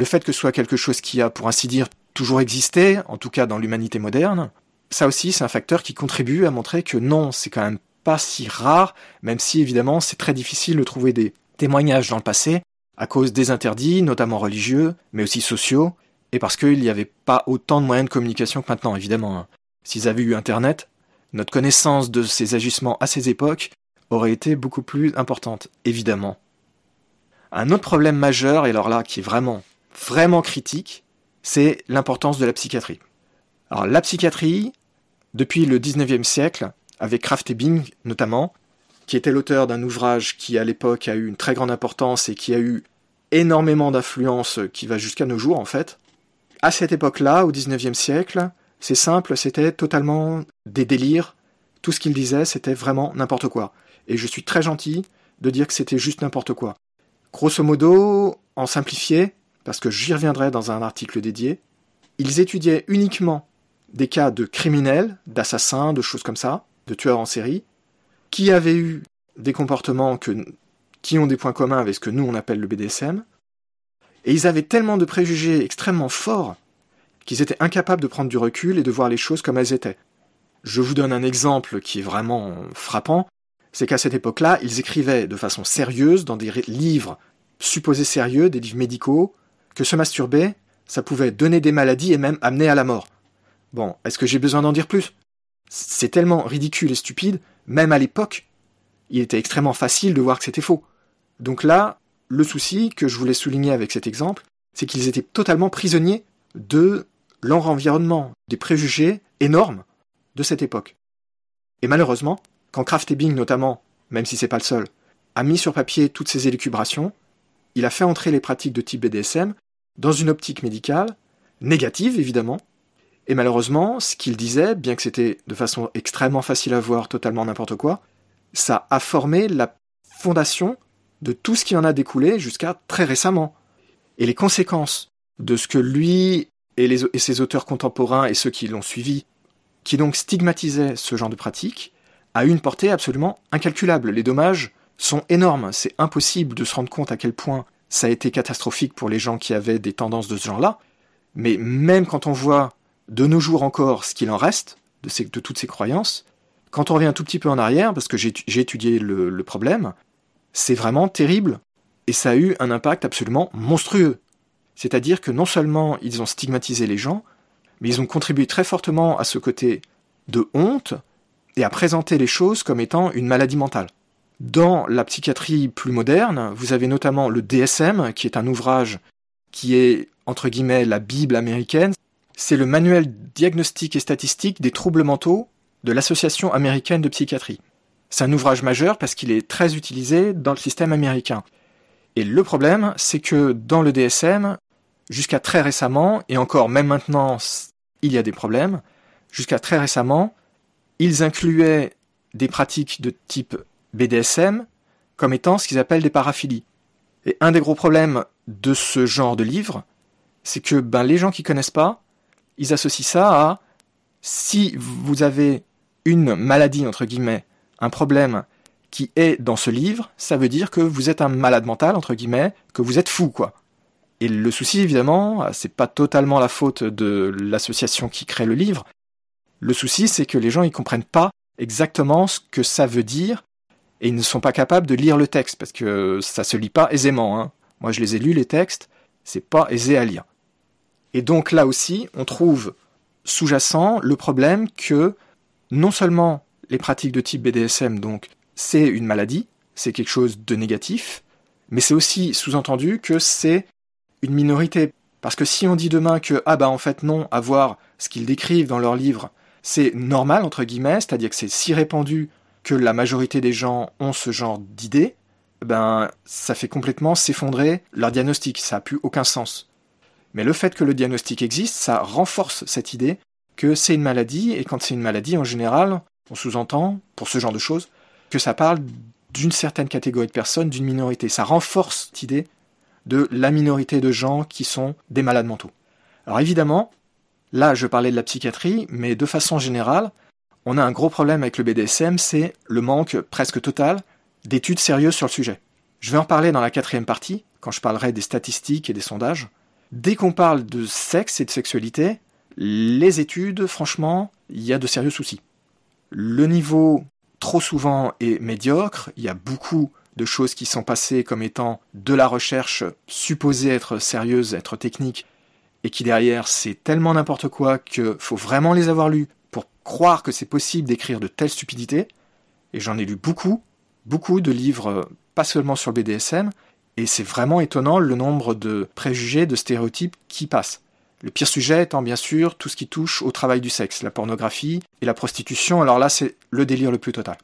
Le fait que ce soit quelque chose qui a, pour ainsi dire, toujours existé, en tout cas dans l'humanité moderne, ça aussi c'est un facteur qui contribue à montrer que non, c'est quand même pas si rare, même si évidemment c'est très difficile de trouver des témoignages dans le passé à cause des interdits, notamment religieux, mais aussi sociaux, et parce qu'il n'y avait pas autant de moyens de communication que maintenant, évidemment. Hein. S'ils avaient eu Internet, notre connaissance de ces agissements à ces époques aurait été beaucoup plus importante, évidemment. Un autre problème majeur, et alors là qui est vraiment, vraiment critique, c'est l'importance de la psychiatrie. Alors la psychiatrie, depuis le 19e siècle, avec Kraft Ebing notamment, qui était l'auteur d'un ouvrage qui à l'époque a eu une très grande importance et qui a eu énormément d'influence qui va jusqu'à nos jours en fait. À cette époque-là, au 19e siècle, c'est simple, c'était totalement des délires. Tout ce qu'il disait, c'était vraiment n'importe quoi. Et je suis très gentil de dire que c'était juste n'importe quoi. Grosso modo, en simplifié, parce que j'y reviendrai dans un article dédié, ils étudiaient uniquement des cas de criminels, d'assassins, de choses comme ça, de tueurs en série, qui avaient eu des comportements qui ont des points communs avec ce que nous on appelle le BDSM, et ils avaient tellement de préjugés extrêmement forts qu'ils étaient incapables de prendre du recul et de voir les choses comme elles étaient. Je vous donne un exemple qui est vraiment frappant, c'est qu'à cette époque-là, ils écrivaient de façon sérieuse dans des livres supposés sérieux, des livres médicaux, que se masturber, ça pouvait donner des maladies et même amener à la mort. Bon, est-ce que j'ai besoin d'en dire plus? C'est tellement ridicule et stupide, même à l'époque, il était extrêmement facile de voir que c'était faux. Donc là, le souci que je voulais souligner avec cet exemple, c'est qu'ils étaient totalement prisonniers de leur environnement, des préjugés énormes de cette époque. Et malheureusement, quand Kraft Ebing notamment, même si c'est pas le seul, a mis sur papier toutes ces élucubrations, il a fait entrer les pratiques de type BDSM dans une optique médicale, négative évidemment, et malheureusement, ce qu'il disait, bien que c'était de façon extrêmement facile à voir, totalement n'importe quoi, ça a formé la fondation de tout ce qui en a découlé jusqu'à très récemment. Et les conséquences de ce que lui et, ses auteurs contemporains et ceux qui l'ont suivi, qui donc stigmatisaient ce genre de pratique, a une portée absolument incalculable. Les dommages sont énormes. C'est impossible de se rendre compte à quel point ça a été catastrophique pour les gens qui avaient des tendances de ce genre-là. Mais même quand on voit de nos jours encore ce qu'il en reste de, toutes ces croyances, quand on revient un tout petit peu en arrière, parce que j'ai étudié le problème, c'est vraiment terrible et ça a eu un impact absolument monstrueux. C'est-à-dire que non seulement ils ont stigmatisé les gens, mais ils ont contribué très fortement à ce côté de honte et à présenter les choses comme étant une maladie mentale. Dans la psychiatrie plus moderne, vous avez notamment le DSM, qui est un ouvrage qui est, entre guillemets, la Bible américaine. C'est le manuel diagnostique et statistique des troubles mentaux de l'Association américaine de psychiatrie. C'est un ouvrage majeur parce qu'il est très utilisé dans le système américain. Et le problème, c'est que dans le DSM, jusqu'à très récemment, et encore même maintenant, il y a des problèmes, jusqu'à très récemment, ils incluaient des pratiques de type BDSM comme étant ce qu'ils appellent des paraphilies. Et un des gros problèmes de ce genre de livre, c'est que ben, les gens qui connaissent pas, ils associent ça à si vous avez une maladie, entre guillemets, un problème qui est dans ce livre, ça veut dire que vous êtes un malade mental, entre guillemets, que vous êtes fou, quoi. Et le souci, évidemment, c'est pas totalement la faute de l'association qui crée le livre. Le souci, c'est que les gens, ils comprennent pas exactement ce que ça veut dire et ils ne sont pas capables de lire le texte parce que ça se lit pas aisément. Hein. Moi, je les ai lus les textes, c'est pas aisé à lire. Et donc là aussi, on trouve sous-jacent le problème que non seulement les pratiques de type BDSM, donc, c'est une maladie, c'est quelque chose de négatif, mais c'est aussi sous-entendu que c'est une minorité. Parce que si on dit demain que, ah bah en fait non, avoir ce qu'ils décrivent dans leur livre, c'est normal, entre guillemets, c'est-à-dire que c'est si répandu que la majorité des gens ont ce genre d'idées, ben ça fait complètement s'effondrer leur diagnostic, ça n'a plus aucun sens. Mais le fait que le diagnostic existe, ça renforce cette idée que c'est une maladie, et quand c'est une maladie, en général, on sous-entend, pour ce genre de choses, que ça parle d'une certaine catégorie de personnes, d'une minorité. Ça renforce cette idée de la minorité de gens qui sont des malades mentaux. Alors évidemment, là je parlais de la psychiatrie, mais de façon générale, on a un gros problème avec le BDSM, c'est le manque presque total d'études sérieuses sur le sujet. Je vais en parler dans la quatrième partie, quand je parlerai des statistiques et des sondages. Dès qu'on parle de sexe et de sexualité, les études, franchement, il y a de sérieux soucis. Le niveau, trop souvent, est médiocre, il y a beaucoup de choses qui sont passées comme étant de la recherche supposée être sérieuse, être technique, et qui derrière c'est tellement n'importe quoi que faut vraiment les avoir pour croire que c'est possible d'écrire de telles stupidités. Et j'en ai lu beaucoup, beaucoup de livres, pas seulement sur le BDSM, et c'est vraiment étonnant le nombre de préjugés, de stéréotypes qui passent. Le pire sujet étant bien sûr tout ce qui touche au travail du sexe, la pornographie et la prostitution, alors là c'est le délire le plus total.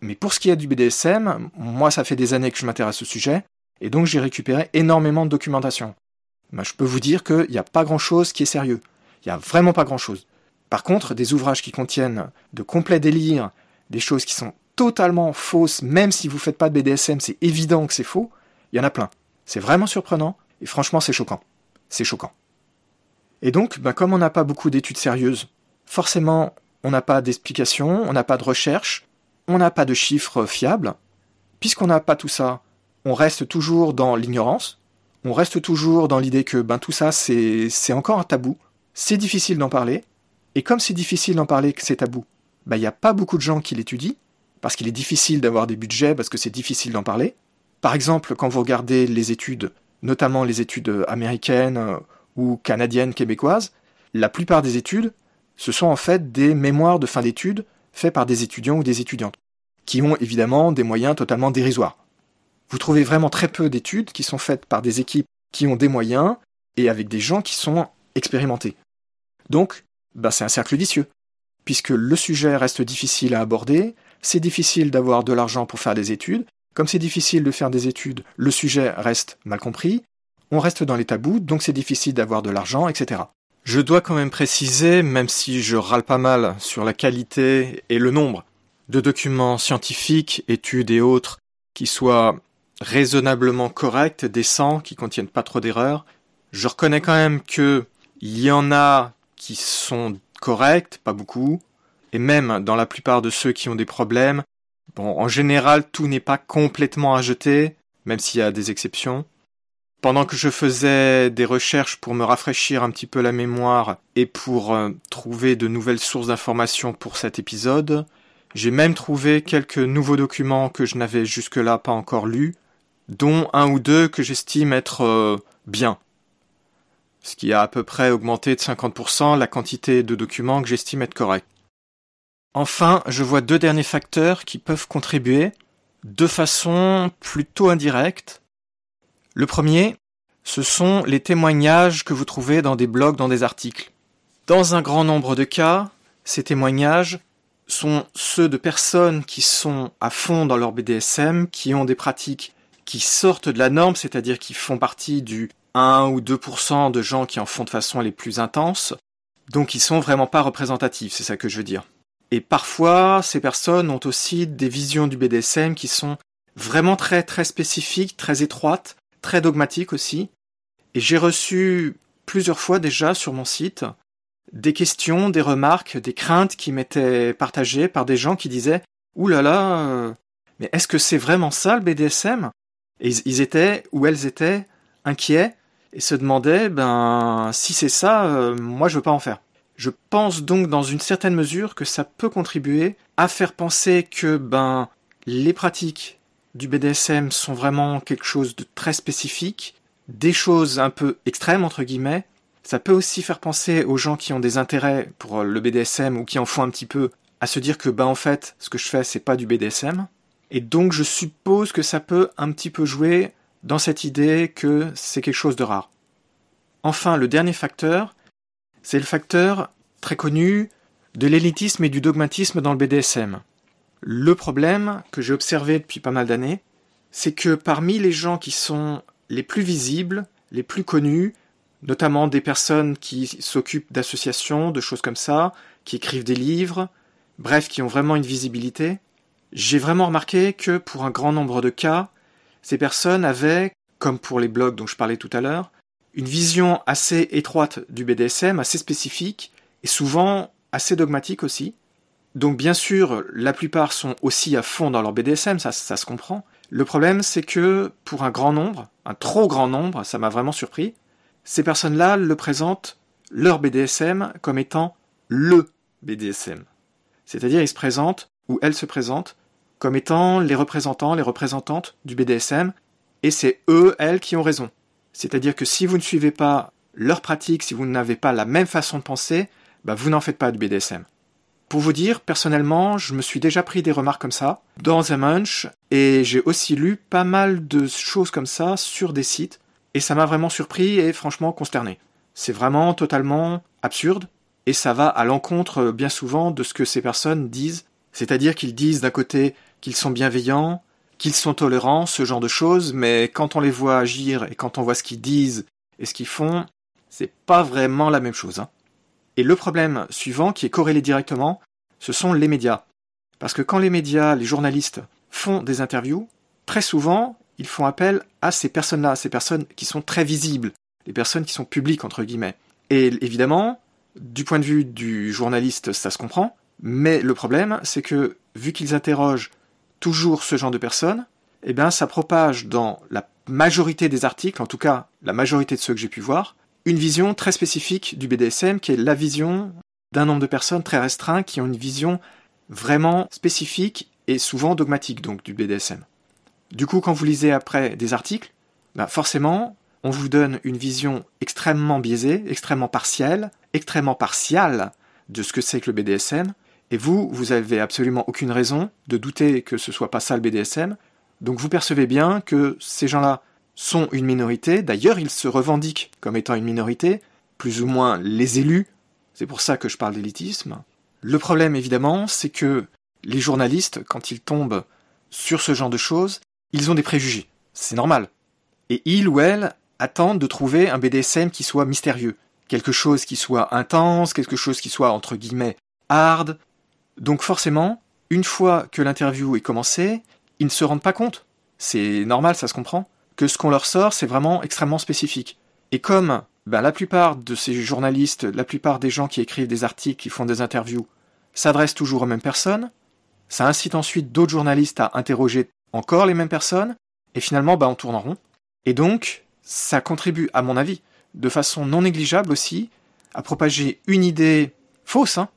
Mais pour ce qui est du BDSM, moi ça fait des années que je m'intéresse au sujet, et donc j'ai récupéré énormément de documentation. Ben, je peux vous dire qu'il n'y a pas grand-chose qui est sérieux. Il n'y a vraiment pas grand-chose. Par contre, des ouvrages qui contiennent de complets délires, des choses qui sont totalement fausses, même si vous ne faites pas de BDSM, c'est évident que c'est faux, il y en a plein. C'est vraiment surprenant, et franchement c'est choquant. C'est choquant. Et donc, ben, comme on n'a pas beaucoup d'études sérieuses, forcément on n'a pas d'explication, on n'a pas de recherche, on n'a pas de chiffres fiables. Puisqu'on n'a pas tout ça, on reste toujours dans l'ignorance, on reste toujours dans l'idée que ben, tout ça, c'est encore un tabou, c'est difficile d'en parler, et comme c'est difficile d'en parler, que c'est tabou, ben, il n'y a pas beaucoup de gens qui l'étudient, parce qu'il est difficile d'avoir des budgets, parce que c'est difficile d'en parler. Par exemple, quand vous regardez les études, notamment les études américaines euh, ou canadiennes, québécoises, la plupart des études, ce sont en fait des mémoires de fin d'études faits par des étudiants ou des étudiantes, qui ont évidemment des moyens totalement dérisoires. Vous trouvez vraiment très peu d'études qui sont faites par des équipes qui ont des moyens et avec des gens qui sont expérimentés. Donc, bah, c'est un cercle vicieux, puisque le sujet reste difficile à aborder, c'est difficile d'avoir de l'argent pour faire des études, comme c'est difficile de faire des études, le sujet reste mal compris, on reste dans les tabous, donc c'est difficile d'avoir de l'argent, etc. Je dois quand même préciser, même si je râle pas mal sur la qualité et le nombre de documents scientifiques, études et autres qui soient raisonnablement corrects, décents, qui contiennent pas trop d'erreurs. Je reconnais quand même que il y en a sont corrects, pas beaucoup, et même dans la plupart de ceux qui ont des problèmes, bon, en général, tout n'est pas complètement à jeter, même s'il y a des exceptions. Pendant que je faisais des recherches pour me rafraîchir un petit peu la mémoire et pour euh, trouver de nouvelles sources d'informations pour cet épisode, j'ai même trouvé quelques nouveaux documents que je n'avais jusque-là pas encore lus, dont un ou deux que j'estime être euh, bien. Ce qui a à peu près augmenté de 50% la quantité de documents que j'estime être corrects. Enfin, je vois deux derniers facteurs qui peuvent contribuer, de façon plutôt indirecte. Le premier, ce sont les témoignages que vous trouvez dans des blogs, dans des articles. Dans un grand nombre de cas, ces témoignages sont ceux de personnes qui sont à fond dans leur BDSM, qui ont des pratiques qui sortent de la norme, c'est-à-dire qui font partie du 1 ou 2% de gens qui en font de façon les plus intense, donc ils sont vraiment pas représentatifs, c'est ça que je veux dire. Et parfois, ces personnes ont aussi des visions du BDSM qui sont vraiment très très spécifiques, très étroites, très dogmatiques aussi. Et j'ai reçu plusieurs fois déjà sur mon site des questions, des remarques, des craintes qui m'étaient partagées par des gens qui disaient Ouh là là, euh, mais est-ce que c'est vraiment ça le BDSM et ils, étaient, ou elles étaient, inquiets et se demandaient, ben, si c'est ça, euh, moi je veux pas en faire. Je pense donc dans une certaine mesure que ça peut contribuer à faire penser que, ben, les pratiques du BDSM sont vraiment quelque chose de très spécifique, des choses un peu extrêmes entre guillemets. Ça peut aussi faire penser aux gens qui ont des intérêts pour le BDSM ou qui en font un petit peu à se dire que ben en fait ce que je fais c'est pas du BDSM. Et donc je suppose que ça peut un petit peu jouer dans cette idée que c'est quelque chose de rare. Enfin, le dernier facteur, c'est le facteur très connu de l'élitisme et du dogmatisme dans le BDSM. Le problème que j'ai observé depuis pas mal d'années, c'est que parmi les gens qui sont les plus visibles, les plus connus, notamment des personnes qui s'occupent d'associations, de choses comme ça, qui écrivent des livres, bref, qui ont vraiment une visibilité, j'ai vraiment remarqué que pour un grand nombre de cas, ces personnes avaient, comme pour les blogs dont je parlais tout à l'heure, une vision assez étroite du BDSM, assez spécifique, et souvent assez dogmatique aussi. Donc bien sûr, la plupart sont aussi à fond dans leur BDSM, ça, se comprend. Le problème, c'est que pour un grand nombre, un trop grand nombre, ça m'a vraiment surpris, ces personnes-là le présentent leur BDSM comme étant LE BDSM. C'est-à-dire, ils se présentent où elle se présente comme étant les représentants, les représentantes du BDSM, et c'est eux, elles, qui ont raison. C'est-à-dire que si vous ne suivez pas leur pratique, si vous n'avez pas la même façon de penser, bah vous n'en faites pas du BDSM. Pour vous dire, personnellement, je me suis déjà pris des remarques comme ça dans un munch et j'ai aussi lu pas mal de choses comme ça sur des sites et ça m'a vraiment surpris et franchement consterné. C'est vraiment totalement absurde et ça va à l'encontre bien souvent de ce que ces personnes disent, c'est-à-dire qu'ils disent d'un côté qu'ils sont bienveillants, qu'ils sont tolérants, ce genre de choses, mais quand on les voit agir et quand on voit ce qu'ils disent et ce qu'ils font, c'est pas vraiment la même chose. Hein. Et le problème suivant, qui est corrélé directement, ce sont les médias. Parce que quand les médias, les journalistes font des interviews, très souvent, ils font appel à ces personnes-là, ces personnes qui sont très visibles, les personnes qui sont publiques, entre guillemets. Et évidemment, du point de vue du journaliste, ça se comprend, mais le problème, c'est que, vu qu'ils interrogent toujours ce genre de personnes, eh bien, ça propage dans la majorité des articles, en tout cas la majorité de ceux que j'ai pu voir, une vision très spécifique du BDSM qui est la vision d'un nombre de personnes très restreint qui ont une vision vraiment spécifique et souvent dogmatique donc du BDSM. Du coup, quand vous lisez après des articles, bah forcément, on vous donne une vision extrêmement biaisée, extrêmement partielle, extrêmement partiale de ce que c'est que le BDSM, et vous, vous avez absolument aucune raison de douter que ce soit pas ça le BDSM, donc vous percevez bien que ces gens-là sont une minorité, d'ailleurs ils se revendiquent comme étant une minorité, plus ou moins les élus, c'est pour ça que je parle d'élitisme. Le problème évidemment, c'est que les journalistes, quand ils tombent sur ce genre de choses, ils ont des préjugés, c'est normal. Et ils ou elles attendent de trouver un BDSM qui soit mystérieux, quelque chose qui soit intense, quelque chose qui soit entre guillemets hard. Donc forcément, une fois que l'interview est commencée, ils ne se rendent pas compte. C'est normal, ça se comprend que ce qu'on leur sort, c'est vraiment extrêmement spécifique. Et comme ben, la plupart de ces journalistes, la plupart des gens qui écrivent des articles, qui font des interviews, s'adressent toujours aux mêmes personnes, ça incite ensuite d'autres journalistes à interroger encore les mêmes personnes, et finalement, ben, on tourne en rond. Et donc, ça contribue, à mon avis, de façon non négligeable aussi, à propager une idée fausse hein,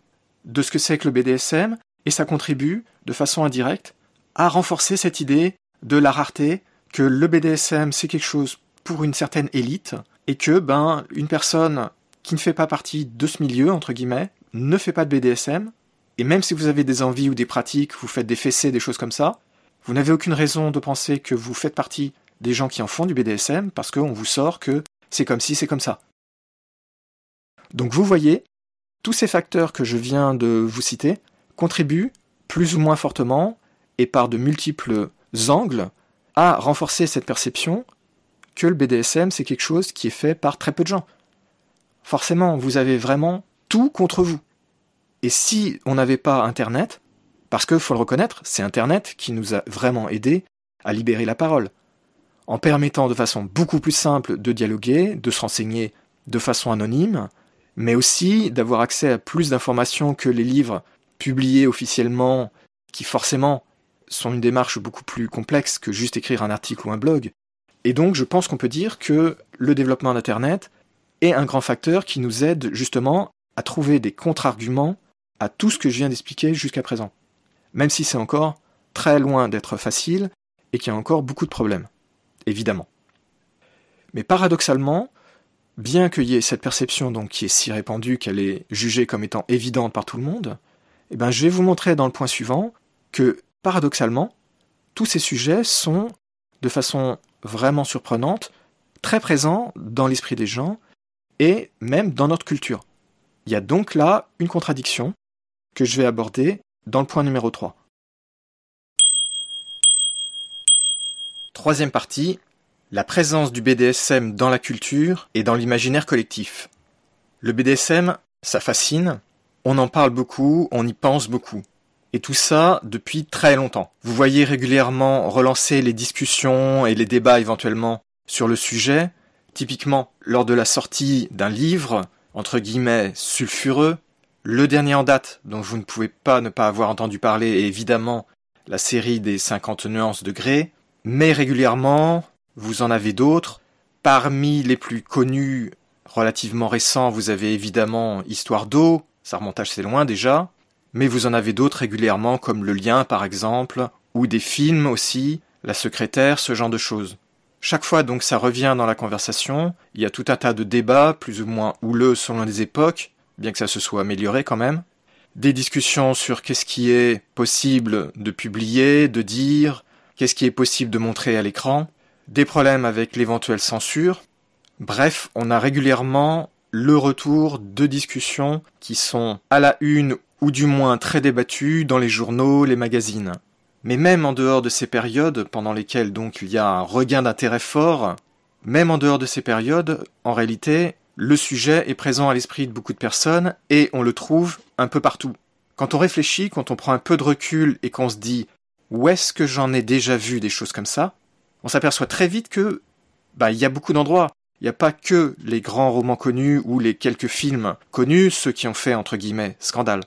de ce que c'est que le BDSM, et ça contribue, de façon indirecte, à renforcer cette idée de la rareté, que le BDSM c'est quelque chose pour une certaine élite et que ben une personne qui ne fait pas partie de ce milieu entre guillemets ne fait pas de BDSM et même si vous avez des envies ou des pratiques, vous faites des fessées, des choses comme ça, vous n'avez aucune raison de penser que vous faites partie des gens qui en font du BDSM parce qu'on vous sort que c'est comme si c'est comme ça. Donc vous voyez, tous ces facteurs que je viens de vous citer contribuent plus ou moins fortement et par de multiples angles à renforcer cette perception que le BDSM, c'est quelque chose qui est fait par très peu de gens. Forcément, vous avez vraiment tout contre vous. Et si on n'avait pas Internet, parce que faut le reconnaître, c'est Internet qui nous a vraiment aidé à libérer la parole, en permettant de façon beaucoup plus simple de dialoguer, de se renseigner de façon anonyme, mais aussi d'avoir accès à plus d'informations que les livres publiés officiellement, qui forcément sont une démarche beaucoup plus complexe que juste écrire un article ou un blog. Et donc je pense qu'on peut dire que le développement d'Internet est un grand facteur qui nous aide justement à trouver des contre-arguments à tout ce que je viens d'expliquer jusqu'à présent. Même si c'est encore très loin d'être facile et qu'il y a encore beaucoup de problèmes, évidemment. Mais paradoxalement, bien qu'il y ait cette perception donc qui est si répandue qu'elle est jugée comme étant évidente par tout le monde, eh ben je vais vous montrer dans le point suivant que paradoxalement, tous ces sujets sont, de façon vraiment surprenante, très présents dans l'esprit des gens et même dans notre culture. Il y a donc là une contradiction que je vais aborder dans le point numéro 3. Troisième partie, la présence du BDSM dans la culture et dans l'imaginaire collectif. Le BDSM, ça fascine, on en parle beaucoup, on y pense beaucoup. Et tout ça depuis très longtemps. Vous voyez régulièrement relancer les discussions et les débats éventuellement sur le sujet, typiquement lors de la sortie d'un livre, entre guillemets, sulfureux. Le dernier en date, dont vous ne pouvez pas ne pas avoir entendu parler, évidemment la série des 50 nuances de gré. Mais régulièrement, vous en avez d'autres? Parmi les plus connus, relativement récents, vous avez évidemment Histoire d'eau, ça remonte assez loin déjà, mais vous en avez d'autres régulièrement comme le lien par exemple, ou des films aussi, la secrétaire, ce genre de choses. Chaque fois donc ça revient dans la conversation, il y a tout un tas de débats, plus ou moins houleux selon les époques, bien que ça se soit amélioré quand même, des discussions sur qu'est-ce qui est possible de publier, de dire, qu'est-ce qui est possible de montrer à l'écran, des problèmes avec l'éventuelle censure. Bref, on a régulièrement le retour de discussions qui sont à la une ou du moins très débattues dans les journaux, les magazines. Mais même en dehors de ces périodes, pendant lesquelles donc il y a un regain d'intérêt fort, même en dehors de ces périodes, en réalité, le sujet est présent à l'esprit de beaucoup de personnes et on le trouve un peu partout. Quand on réfléchit, quand on prend un peu de recul et qu'on se dit où est-ce que j'en ai déjà vu des choses comme ça, on s'aperçoit très vite que bah y a beaucoup d'endroits. Il n'y a pas que les grands romans connus ou les quelques films connus, ceux qui ont fait entre guillemets scandale.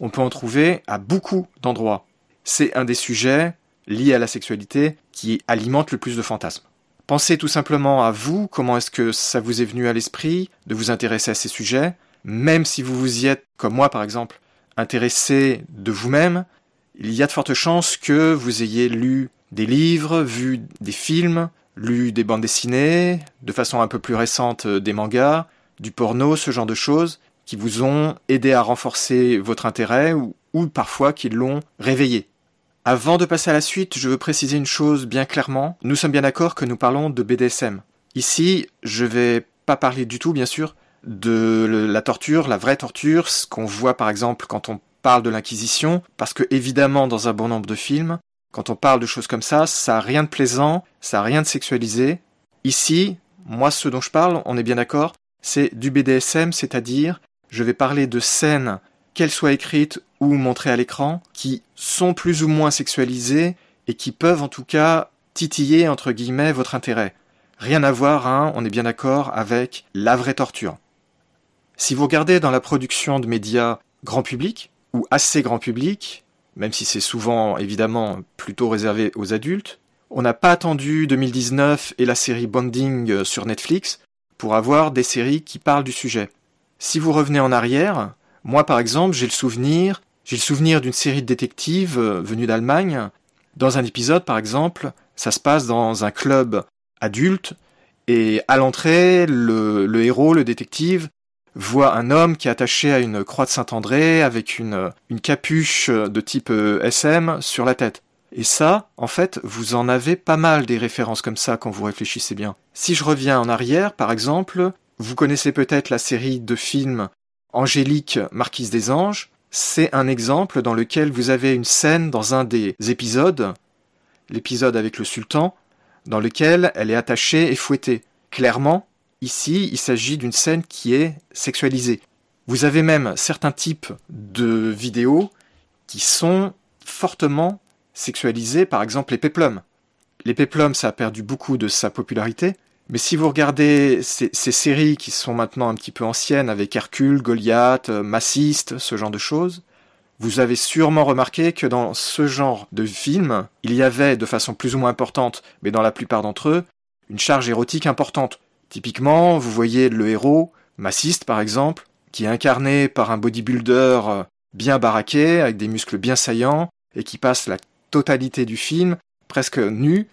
On peut en trouver à beaucoup d'endroits. C'est un des sujets liés à la sexualité qui alimente le plus de fantasmes. Pensez tout simplement à vous, comment est-ce que ça vous est venu à l'esprit de vous intéresser à ces sujets, même si vous vous y êtes, comme moi par exemple, intéressé de vous-même, il y a de fortes chances que vous ayez lu des livres, vu des films, lu des bandes dessinées, de façon un peu plus récente euh, des mangas, du porno, ce genre de choses, qui vous ont aidé à renforcer votre intérêt ou, ou parfois qui l'ont réveillé. Avant de passer à la suite, je veux préciser une chose bien clairement. Nous sommes bien d'accord que nous parlons de BDSM. Ici, je vais pas parler du tout, bien sûr, de la torture, la vraie torture, ce qu'on voit par exemple quand on parle de l'Inquisition, parce que évidemment dans un bon nombre de films, quand on parle de choses comme ça, ça a rien de plaisant, ça a rien de sexualisé. Ici, moi ce dont je parle, on est bien d'accord, c'est du BDSM, c'est-à-dire je vais parler de scènes, qu'elles soient écrites ou montrées à l'écran, qui sont plus ou moins sexualisées et qui peuvent en tout cas titiller entre guillemets votre intérêt. Rien à voir, hein, on est bien d'accord, avec la vraie torture. Si vous regardez dans la production de médias grand public, ou assez grand public, même si c'est souvent évidemment plutôt réservé aux adultes, on n'a pas attendu 2019 et la série Bonding euh, sur Netflix pour avoir des séries qui parlent du sujet. Si vous revenez en arrière, moi par exemple, j'ai le souvenir, d'une série de détectives euh, venue d'Allemagne. Dans un épisode par exemple, ça se passe dans un club adulte et à l'entrée, le, le héros, le détective, voit un homme qui est attaché à une croix de Saint-André avec une, une capuche de type euh, SM sur la tête. Et ça, en fait, vous en avez pas mal des références comme ça quand vous réfléchissez bien. Si je reviens en arrière, par exemple, vous connaissez peut-être la série de films Angélique, Marquise des Anges. C'est un exemple dans lequel vous avez une scène dans un des épisodes, l'épisode avec le sultan, dans lequel elle est attachée et fouettée. Clairement, Ici, il s'agit d'une scène qui est sexualisée. Vous avez même certains types de vidéos qui sont fortement sexualisées, par exemple les péplums. Les péplums, ça a perdu beaucoup de sa popularité, mais si vous regardez ces, séries qui sont maintenant un petit peu anciennes avec Hercule, Goliath, Massiste, ce genre de choses, vous avez sûrement remarqué que dans ce genre de film, il y avait de façon plus ou moins importante, mais dans la plupart d'entre eux, une charge érotique importante. Typiquement, vous voyez le héros, massiste par exemple, qui est incarné par un bodybuilder euh, bien baraqué, avec des muscles bien saillants, et qui passe la totalité du film presque nu,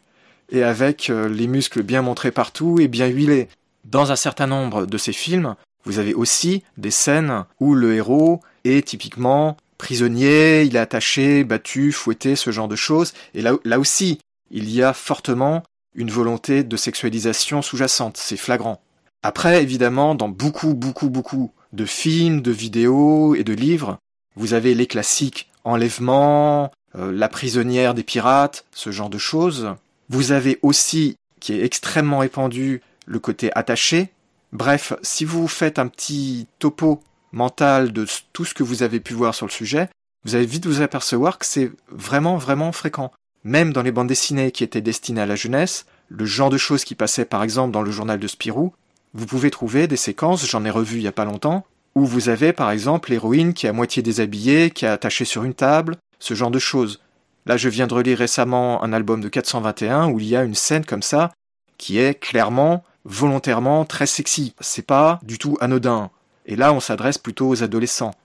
et avec euh, les muscles bien montrés partout et bien huilés. Dans un certain nombre de ces films, vous avez aussi des scènes où le héros est typiquement prisonnier, il est attaché, battu, fouetté, ce genre de choses, et là, là aussi, il y a fortement une volonté de sexualisation sous-jacente, c'est flagrant. Après, évidemment, dans beaucoup, beaucoup, beaucoup de films, de vidéos et de livres, vous avez les classiques enlèvement, euh, la prisonnière des pirates, ce genre de choses. Vous avez aussi, qui est extrêmement répandu, le côté attaché. Bref, si vous faites un petit topo mental de tout ce que vous avez pu voir sur le sujet, vous allez vite vous apercevoir que c'est vraiment, vraiment fréquent même dans les bandes dessinées qui étaient destinées à la jeunesse, le genre de choses qui passaient par exemple dans le journal de Spirou, vous pouvez trouver des séquences, j'en ai revu il y a pas longtemps, où vous avez par exemple l'héroïne qui est à moitié déshabillée, qui est attachée sur une table, ce genre de choses. Là, je viens de relire récemment un album de 421 où il y a une scène comme ça qui est clairement, volontairement très sexy. C'est pas du tout anodin. Et là, on s'adresse plutôt aux adolescents.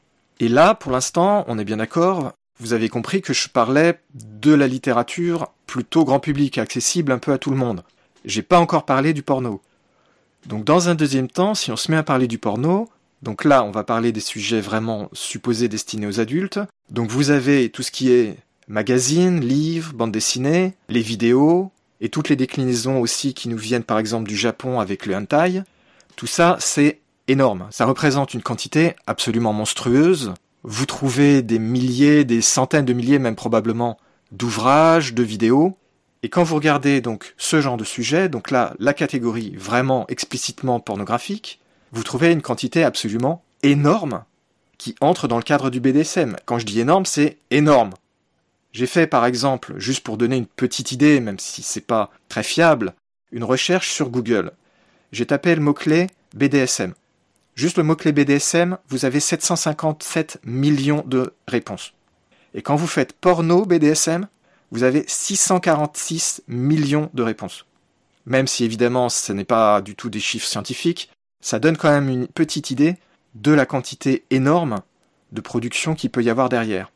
Et là, pour l'instant, on est bien d'accord, vous avez compris que je parlais de la littérature plutôt grand public, accessible un peu à tout le monde. J'ai pas encore parlé du porno. Donc dans un deuxième temps, si on se met à parler du porno, donc là on va parler des sujets vraiment supposés destinés aux adultes. Donc vous avez tout ce qui est magazines, livres, bandes dessinées, les vidéos, et toutes les déclinaisons aussi qui nous viennent par exemple du Japon avec le hentai. Tout ça, c'est énorme. Ça représente une quantité absolument monstrueuse. Vous trouvez des milliers, des centaines de milliers même probablement d'ouvrages, de vidéos. Et quand vous regardez donc ce genre de sujet, donc là, la catégorie vraiment explicitement pornographique, vous trouvez une quantité absolument énorme qui entre dans le cadre du BDSM. Quand je dis énorme, c'est énorme. J'ai fait par exemple, juste pour donner une petite idée, même si c'est pas très fiable, une recherche sur Google. J'ai tapé le mot-clé BDSM. Juste le mot-clé BDSM, vous avez 757 millions de réponses. Et quand vous faites porno BDSM, vous avez 646 millions de réponses. Même si évidemment ce n'est pas du tout des chiffres scientifiques, ça donne quand même une petite idée de la quantité énorme de production qu'il peut y avoir derrière.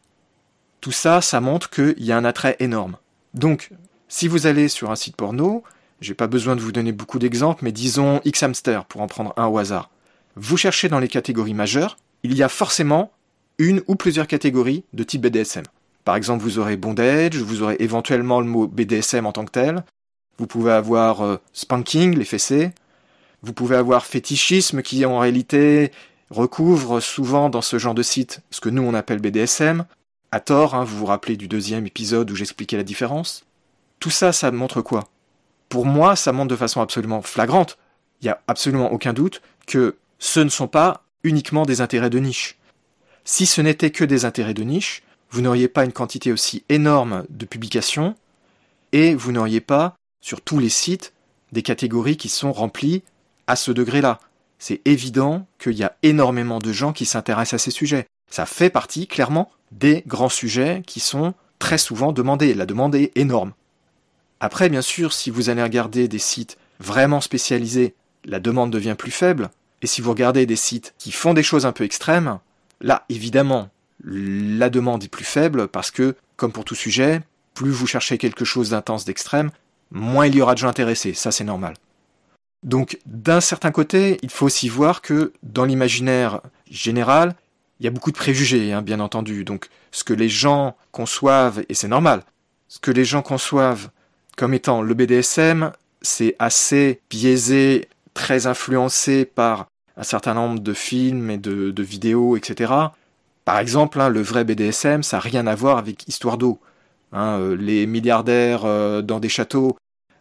Tout ça, ça montre qu'il y a un attrait énorme. Donc, si vous allez sur un site porno, j'ai pas besoin de vous donner beaucoup d'exemples, mais disons X-Hamster pour en prendre un au hasard. Vous cherchez dans les catégories majeures, il y a forcément une ou plusieurs catégories de type BDSM. Par exemple, vous aurez bondage, vous aurez éventuellement le mot BDSM en tant que tel, vous pouvez avoir euh, spanking, les fessées, vous pouvez avoir fétichisme qui en réalité recouvre souvent dans ce genre de site ce que nous on appelle BDSM, à tort, hein, vous vous rappelez du deuxième épisode où j'expliquais la différence. Tout ça, ça montre quoi? Pour moi, ça montre de façon absolument flagrante, il n'y a absolument aucun doute, que ce ne sont pas uniquement des intérêts de niche. Si ce n'était que des intérêts de niche, vous n'auriez pas une quantité aussi énorme de publications et vous n'auriez pas, sur tous les sites, des catégories qui sont remplies à ce degré-là. C'est évident qu'il y a énormément de gens qui s'intéressent à ces sujets. Ça fait partie, clairement, des grands sujets qui sont très souvent demandés. La demande est énorme. Après, bien sûr, si vous allez regarder des sites vraiment spécialisés, la demande devient plus faible. Et si vous regardez des sites qui font des choses un peu extrêmes, là, évidemment, la demande est plus faible parce que, comme pour tout sujet, plus vous cherchez quelque chose d'intense, d'extrême, moins il y aura de gens intéressés. Ça, c'est normal. Donc, d'un certain côté, il faut aussi voir que dans l'imaginaire général, il y a beaucoup de préjugés, hein, bien entendu. Donc, ce que les gens conçoivent, et c'est normal, ce que les gens conçoivent comme étant le BDSM, c'est assez biaisé, très influencé par un certain nombre de films et de, vidéos, etc. Par exemple, hein, le vrai BDSM, ça n'a rien à voir avec Histoire d'eau. Hein, euh, les milliardaires euh, dans des châteaux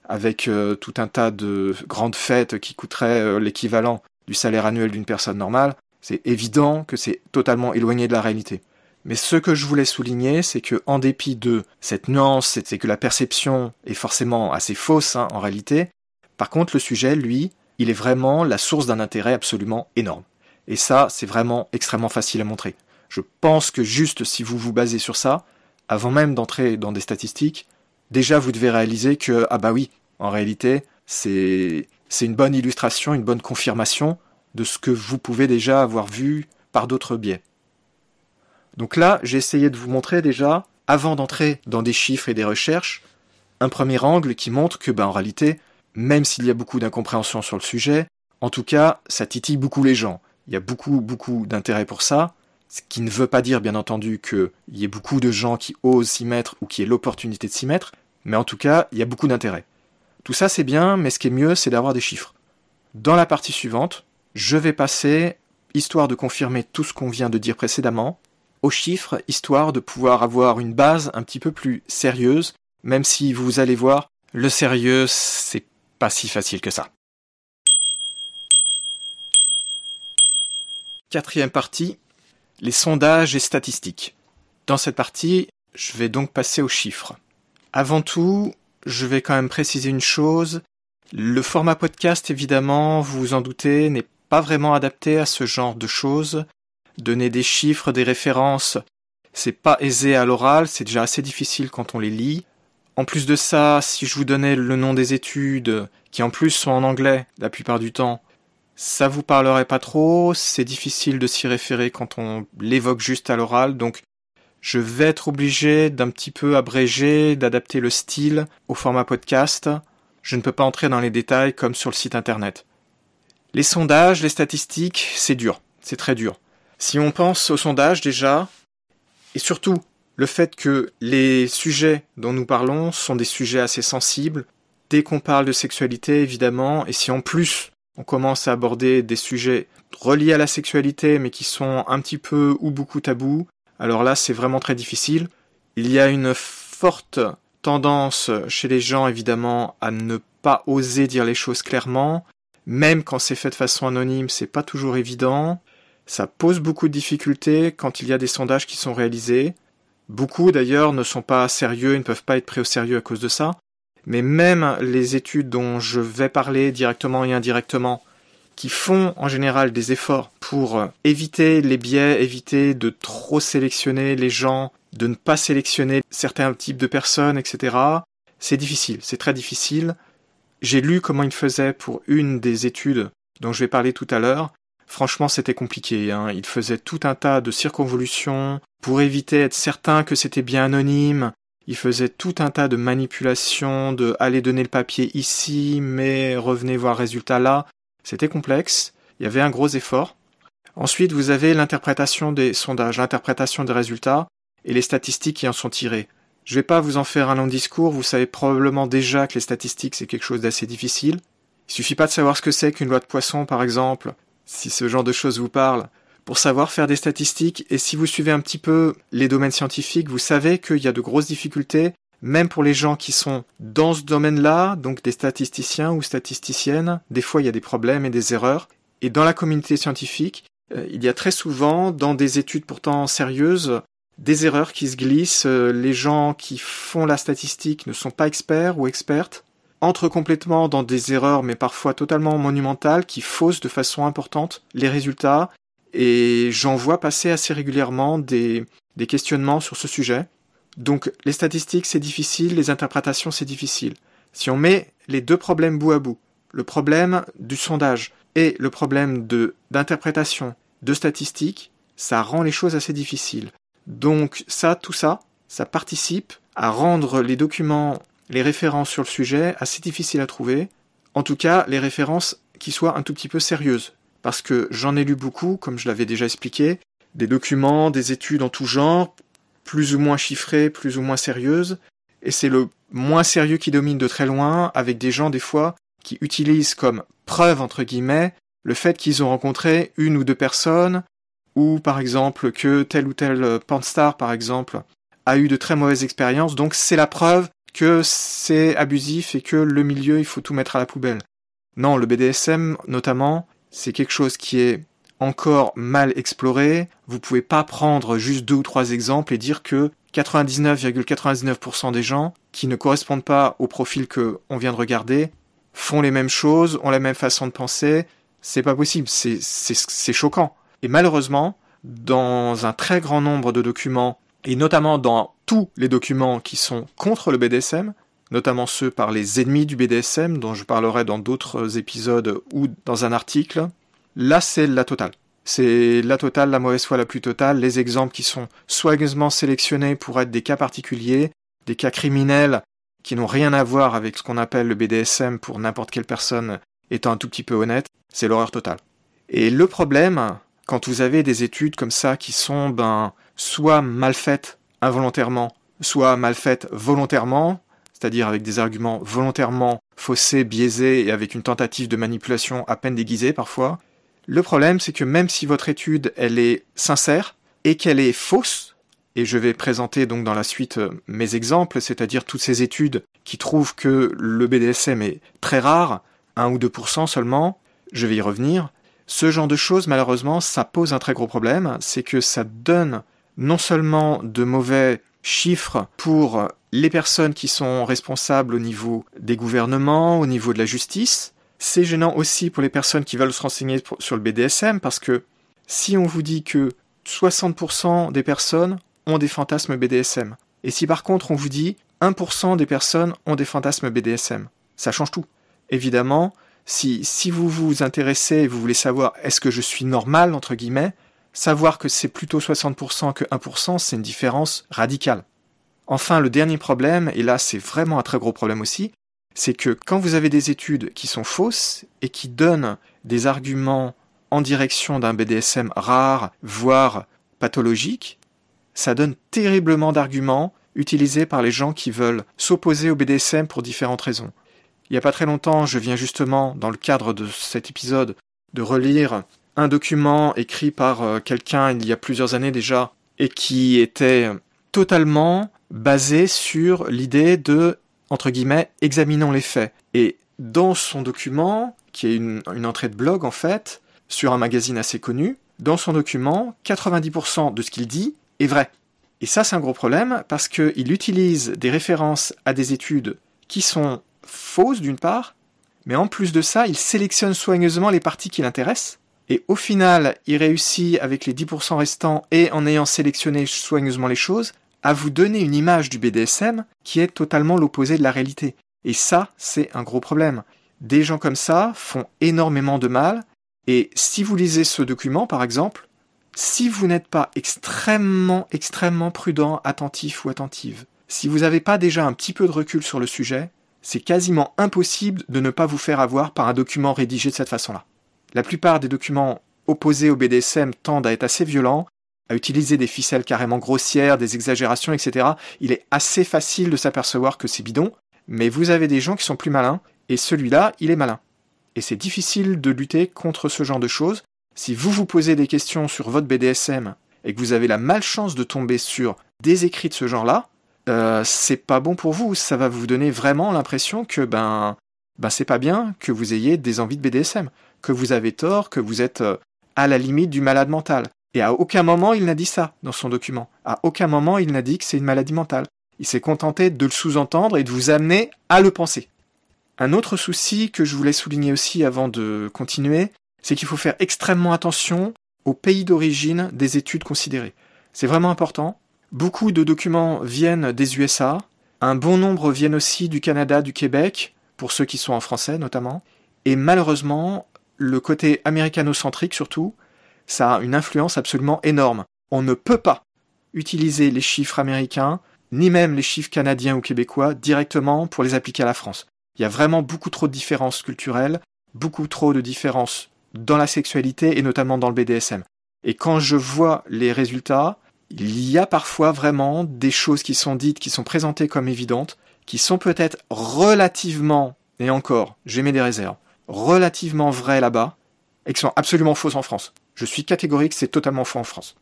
avec euh, tout un tas de grandes fêtes qui coûteraient l'équivalent du salaire annuel d'une personne normale, c'est évident que c'est totalement éloigné de la réalité. Mais ce que je voulais souligner, c'est que en dépit de cette nuance, c'est que la perception est forcément assez fausse hein, en réalité. Par contre, le sujet, lui, il est vraiment la source d'un intérêt absolument énorme. Et ça, c'est vraiment extrêmement facile à montrer. Je pense que juste si vous vous basez sur ça, avant même d'entrer dans des statistiques, déjà vous devez réaliser que, ah bah oui, en réalité, c'est, une bonne illustration, une bonne confirmation de ce que vous pouvez déjà avoir vu par d'autres biais. Donc là, j'ai essayé de vous montrer déjà, avant d'entrer dans des chiffres et des recherches, un premier angle qui montre que, ben, en réalité, même s'il y a beaucoup d'incompréhension sur le sujet, en tout cas, ça titille beaucoup les gens. Il y a beaucoup, beaucoup d'intérêt pour ça, ce qui ne veut pas dire, bien entendu, qu'il y ait beaucoup de gens qui osent s'y mettre ou qui aient l'opportunité de s'y mettre, mais en tout cas, il y a beaucoup d'intérêt. Tout ça, c'est bien, mais ce qui est mieux, c'est d'avoir des chiffres. Dans la partie suivante, je vais passer, histoire de confirmer tout ce qu'on vient de dire précédemment, aux chiffres, histoire de pouvoir avoir une base un petit peu plus sérieuse, même si vous allez voir, le sérieux, c'est pas si facile que ça. Quatrième partie, les sondages et statistiques. Dans cette partie, je vais donc passer aux chiffres. Avant tout, je vais quand même préciser une chose. Le format podcast, évidemment, vous vous en doutez, n'est pas vraiment adapté à ce genre de choses. Donner des chiffres, des références, c'est pas aisé à l'oral, c'est déjà assez difficile quand on les lit. En plus de ça, si je vous donnais le nom des études, qui en plus sont en anglais la plupart du temps, ça vous parlerait pas trop, c'est difficile de s'y référer quand on l'évoque juste à l'oral, donc je vais être obligé d'un petit peu abréger, d'adapter le style au format podcast. Je ne peux pas entrer dans les détails comme sur le site internet. Les sondages, les statistiques, c'est dur, c'est très dur. Si on pense aux sondages déjà, et surtout le fait que les sujets dont nous parlons sont des sujets assez sensibles, dès qu'on parle de sexualité évidemment, et si en plus on commence à aborder des sujets reliés à la sexualité mais qui sont un petit peu ou beaucoup tabous, alors là c'est vraiment très difficile. Il y a une forte tendance chez les gens évidemment à ne pas oser dire les choses clairement, même quand c'est fait de façon anonyme, c'est pas toujours évident. Ça pose beaucoup de difficultés quand il y a des sondages qui sont réalisés. Beaucoup d'ailleurs ne sont pas sérieux, ils ne peuvent pas être pris au sérieux à cause de ça. Mais même les études dont je vais parler directement et indirectement, qui font en général des efforts pour éviter les biais, éviter de trop sélectionner les gens, de ne pas sélectionner certains types de personnes, etc. C'est difficile, c'est très difficile. J'ai lu comment ils faisaient pour une des études dont je vais parler tout à l'heure, Franchement, c'était compliqué. Hein. Il faisait tout un tas de circonvolutions pour éviter d'être certain que c'était bien anonyme. Il faisait tout un tas de manipulations, de aller donner le papier ici, mais revenez voir résultat là. C'était complexe. Il y avait un gros effort. Ensuite, vous avez l'interprétation des sondages, l'interprétation des résultats et les statistiques qui en sont tirées. Je ne vais pas vous en faire un long discours, vous savez probablement déjà que les statistiques c'est quelque chose d'assez difficile. Il suffit pas de savoir ce que c'est qu'une loi de poisson par exemple, si ce genre de choses vous parle, pour savoir faire des statistiques, et si vous suivez un petit peu les domaines scientifiques, vous savez qu'il y a de grosses difficultés, même pour les gens qui sont dans ce domaine-là, donc des statisticiens ou statisticiennes, des fois il y a des problèmes et des erreurs, et dans la communauté scientifique, euh, il y a très souvent, dans des études pourtant sérieuses, des erreurs qui se glissent, euh, les gens qui font la statistique ne sont pas experts ou expertes, entre complètement dans des erreurs, mais parfois totalement monumentales, qui faussent de façon importante les résultats, et j'en vois passer assez régulièrement des, des questionnements sur ce sujet. Donc les statistiques c'est difficile, les interprétations c'est difficile. Si on met les deux problèmes bout à bout, le problème du sondage et le problème de d'interprétation de statistiques, ça rend les choses assez difficiles. Donc ça, tout ça, ça participe à rendre les documents les références sur le sujet assez difficiles à trouver. En tout cas, les références qui soient un tout petit peu sérieuses. Parce que j'en ai lu beaucoup, comme je l'avais déjà expliqué, des documents, des études en tout genre, plus ou moins chiffrées, plus ou moins sérieuses, et c'est le moins sérieux qui domine de très loin, avec des gens des fois qui utilisent comme preuve entre guillemets le fait qu'ils ont rencontré une ou deux personnes, ou par exemple que tel ou tel pornstar par exemple a eu de très mauvaises expériences, donc c'est la preuve que c'est abusif et que le milieu, il faut tout mettre à la poubelle. Non, le BDSM, notamment, c'est quelque chose qui est encore mal exploré. Vous pouvez pas prendre juste deux ou trois exemples et dire que 99,99% des gens qui ne correspondent pas au profil que on vient de regarder font les mêmes choses, ont la même façon de penser. C'est pas possible, c'est choquant. Et malheureusement, dans un très grand nombre de documents et notamment dans tous les documents qui sont contre le BDSM, notamment ceux par les ennemis du BDSM, dont je parlerai dans d'autres épisodes ou dans un article, là c'est la totale. C'est la totale, la mauvaise foi la plus totale, les exemples qui sont soigneusement sélectionnés pour être des cas particuliers, des cas criminels qui n'ont rien à voir avec ce qu'on appelle le BDSM pour n'importe quelle personne étant un tout petit peu honnête, c'est l'horreur totale. Et le problème, quand vous avez des études comme ça qui sont ben soit mal faites involontairement, soit mal faites volontairement, c'est-à-dire avec des arguments volontairement faussés, biaisés et avec une tentative de manipulation à peine déguisée parfois. Le problème, c'est que même si votre étude, elle est sincère et qu'elle est fausse, et je vais présenter donc dans la suite euh, mes exemples, c'est-à-dire toutes ces études qui trouvent que le BDSM est très rare, 1 ou 2% seulement, je vais y revenir. Ce genre de choses, malheureusement, ça pose un très gros problème, c'est que ça donne non seulement de mauvais chiffres pour les personnes qui sont responsables au niveau des gouvernements, au niveau de la justice, c'est gênant aussi pour les personnes qui veulent se renseigner sur le BDSM parce que si on vous dit que 60% des personnes ont des fantasmes BDSM, et si par contre on vous dit 1% des personnes ont des fantasmes BDSM, ça change tout. Évidemment, si, vous vous intéressez et vous voulez savoir est-ce que je suis normal, entre guillemets, savoir que c'est plutôt 60% que 1%, c'est une différence radicale. Enfin, le dernier problème, et là c'est vraiment un très gros problème aussi, c'est que quand vous avez des études qui sont fausses et qui donnent des arguments en direction d'un BDSM rare, voire pathologique, ça donne terriblement d'arguments utilisés par les gens qui veulent s'opposer au BDSM pour différentes raisons. Il n'y a pas très longtemps, je viens justement, dans le cadre de cet épisode, de relire un document écrit par euh, quelqu'un il y a plusieurs années déjà, et qui était totalement basé sur l'idée de, entre guillemets, examinons les faits. Et dans son document, qui est une, une entrée de blog en fait, sur un magazine assez connu, dans son document, 90% de ce qu'il dit est vrai. Et ça, c'est un gros problème parce qu'il utilise des références à des études qui sont fausses d'une part, mais en plus de ça, il sélectionne soigneusement les parties qui l'intéressent. Et au final, il réussit avec les 10% restants et en ayant sélectionné soigneusement les choses, à vous donner une image du BDSM qui est totalement l'opposé de la réalité. Et ça, c'est un gros problème. Des gens comme ça font énormément de mal, et si vous lisez ce document, par exemple, si vous n'êtes pas extrêmement, extrêmement prudent, attentif ou attentive, si vous n'avez pas déjà un petit peu de recul sur le sujet, c'est quasiment impossible de ne pas vous faire avoir par un document rédigé de cette façon-là. La plupart des documents opposés au BDSM tendent à être assez violents, à utiliser des ficelles carrément grossières, des exagérations, etc. Il est assez facile de s'apercevoir que c'est bidon, mais vous avez des gens qui sont plus malins, et celui-là, il est malin. Et c'est difficile de lutter contre ce genre de choses. Si vous vous posez des questions sur votre BDSM et que vous avez la malchance de tomber sur des écrits de ce genre-là, euh, c'est pas bon pour vous. Ça va vous donner vraiment l'impression que ben, ben c'est pas bien que vous ayez des envies de BDSM, que vous avez tort, que vous êtes euh, à la limite du malade mental. Et à aucun moment il n'a dit ça dans son document. À aucun moment il n'a dit que c'est une maladie mentale. Il s'est contenté de le sous-entendre et de vous amener à le penser. Un autre souci que je voulais souligner aussi avant de continuer, c'est qu'il faut faire extrêmement attention au pays d'origine des études considérées. C'est vraiment important. Beaucoup de documents viennent des USA, un bon nombre viennent aussi du Canada, du Québec, pour ceux qui sont en français notamment, et malheureusement, le côté américano-centrique surtout, ça a une influence absolument énorme. On ne peut pas utiliser les chiffres américains, ni même les chiffres canadiens ou québécois directement pour les appliquer à la France. Il y a vraiment beaucoup trop de différences culturelles, beaucoup trop de différences dans la sexualité et notamment dans le BDSM. Et quand je vois les résultats, il y a parfois vraiment des choses qui sont dites, qui sont présentées comme évidentes, qui sont peut-être relativement, et encore, j'émets des réserves, relativement vraies là-bas, et qui sont absolument fausses en France. Je suis catégorique, c'est totalement faux en France.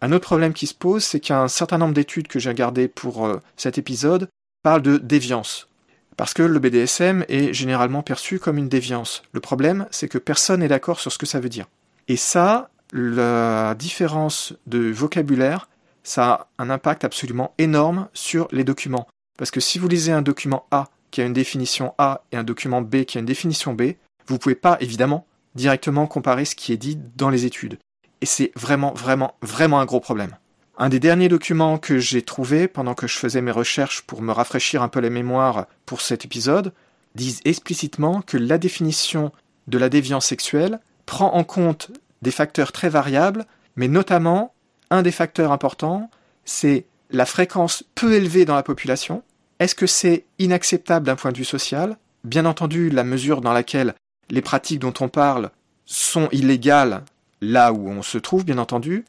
Un autre problème qui se pose, c'est qu'un certain nombre d'études que j'ai regardées pour euh, cet épisode parlent de déviance. Parce que le BDSM est généralement perçu comme une déviance. Le problème, c'est que personne n'est d'accord sur ce que ça veut dire. Et ça, la différence de vocabulaire, ça a un impact absolument énorme sur les documents. Parce que si vous lisez un document A qui a une définition A et un document B qui a une définition B, vous ne pouvez pas, évidemment, directement comparer ce qui est dit dans les études. Et c'est vraiment, vraiment, vraiment un gros problème. Un des derniers documents que j'ai trouvé pendant que je faisais mes recherches pour me rafraîchir un peu la mémoire pour cet épisode disent explicitement que la définition de la déviance sexuelle prend en compte des facteurs très variables, mais notamment un des facteurs importants, c'est la fréquence peu élevée dans la population. Est-ce que c'est inacceptable d'un point de vue social? Bien entendu, la mesure dans laquelle les pratiques dont on parle sont illégales là où on se trouve, bien entendu,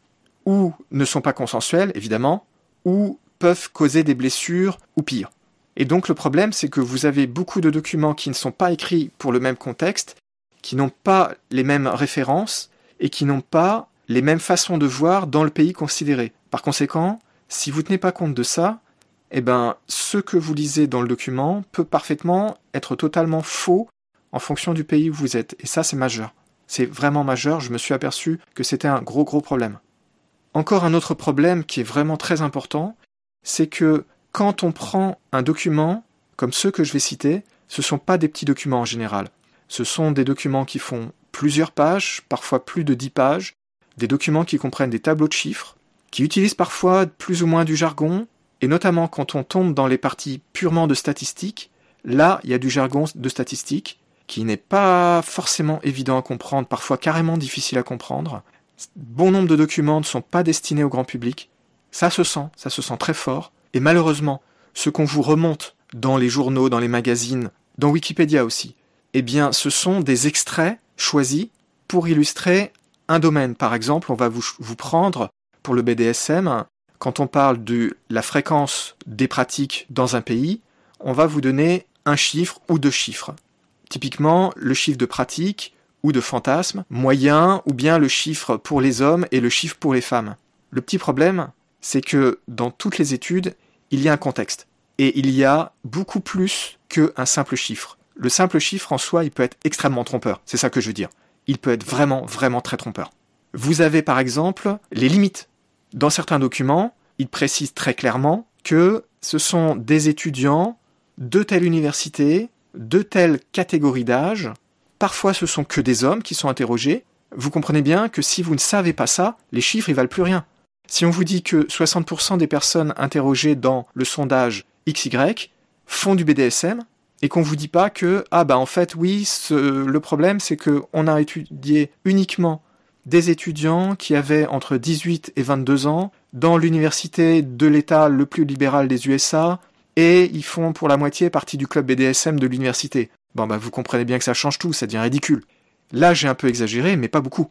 ou ne sont pas consensuelles, évidemment, ou peuvent causer des blessures ou pire. Et donc le problème, c'est que vous avez beaucoup de documents qui ne sont pas écrits pour le même contexte, qui n'ont pas les mêmes références et qui n'ont pas les mêmes façons de voir dans le pays considéré. Par conséquent, si vous ne tenez pas compte de ça, eh ben, ce que vous lisez dans le document peut parfaitement être totalement faux en fonction du pays où vous êtes. Et ça, c'est majeur. C'est vraiment majeur. Je me suis aperçu que c'était un gros, gros problème. Encore un autre problème qui est vraiment très important, c'est que quand on prend un document, comme ceux que je vais citer, ce ne sont pas des petits documents en général. Ce sont des documents qui font plusieurs pages, parfois plus de dix pages, des documents qui comprennent des tableaux de chiffres, qui utilisent parfois plus ou moins du jargon, et notamment quand on tombe dans les parties purement de statistiques, là, il y a du jargon de statistiques, qui n'est pas forcément évident à comprendre, parfois carrément difficile à comprendre. Bon nombre de documents ne sont pas destinés au grand public. Ça se sent, ça se sent très fort. Et malheureusement, ce qu'on vous remonte dans les journaux, dans les magazines, dans Wikipédia aussi, eh bien, ce sont des extraits choisis pour illustrer un domaine. Par exemple, on va vous prendre pour le BDSM, quand on parle de la fréquence des pratiques dans un pays, on va vous donner un chiffre ou deux chiffres. Typiquement, le chiffre de pratique ou de fantasme moyen, ou bien le chiffre pour les hommes et le chiffre pour les femmes. Le petit problème, c'est que dans toutes les études, il y a un contexte. Et il y a beaucoup plus qu'un simple chiffre. Le simple chiffre en soi, il peut être extrêmement trompeur. C'est ça que je veux dire. Il peut être vraiment, vraiment très trompeur. Vous avez par exemple les limites. Dans certains documents, il précise très clairement que ce sont des étudiants de telle université, de telle catégorie d'âge. Parfois, ce sont que des hommes qui sont interrogés. Vous comprenez bien que si vous ne savez pas ça, les chiffres, ils valent plus rien. Si on vous dit que 60% des personnes interrogées dans le sondage XY font du BDSM, et qu'on vous dit pas que ah bah en fait oui le problème c'est que on a étudié uniquement des étudiants qui avaient entre 18 et 22 ans dans l'université de l'État le plus libéral des USA et ils font pour la moitié partie du club BDSM de l'université. Bon bah vous comprenez bien que ça change tout, ça devient ridicule. Là j'ai un peu exagéré mais pas beaucoup.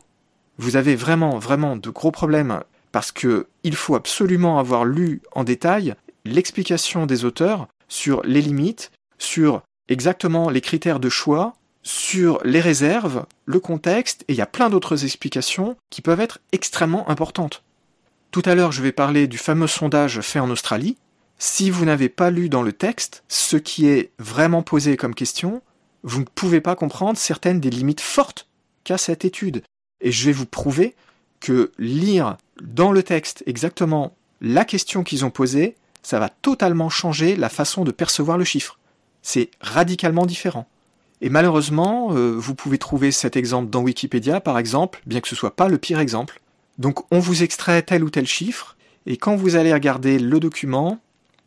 Vous avez vraiment vraiment de gros problèmes parce que il faut absolument avoir lu en détail l'explication des auteurs sur les limites, sur exactement les critères de choix, sur les réserves, le contexte, et il y a plein d'autres explications qui peuvent être extrêmement importantes. Tout à l'heure, je vais parler du fameux sondage fait en Australie. Si vous n'avez pas lu dans le texte ce qui est vraiment posé comme question, vous ne pouvez pas comprendre certaines des limites fortes qu'a cette étude. Et je vais vous prouver que lire dans le texte exactement la question qu'ils ont posée, ça va totalement changer la façon de percevoir le chiffre. C'est radicalement différent. Et malheureusement, euh, vous pouvez trouver cet exemple dans Wikipédia, par exemple, bien que ce soit pas le pire exemple. Donc on vous extrait tel ou tel chiffre, et quand vous allez regarder le document,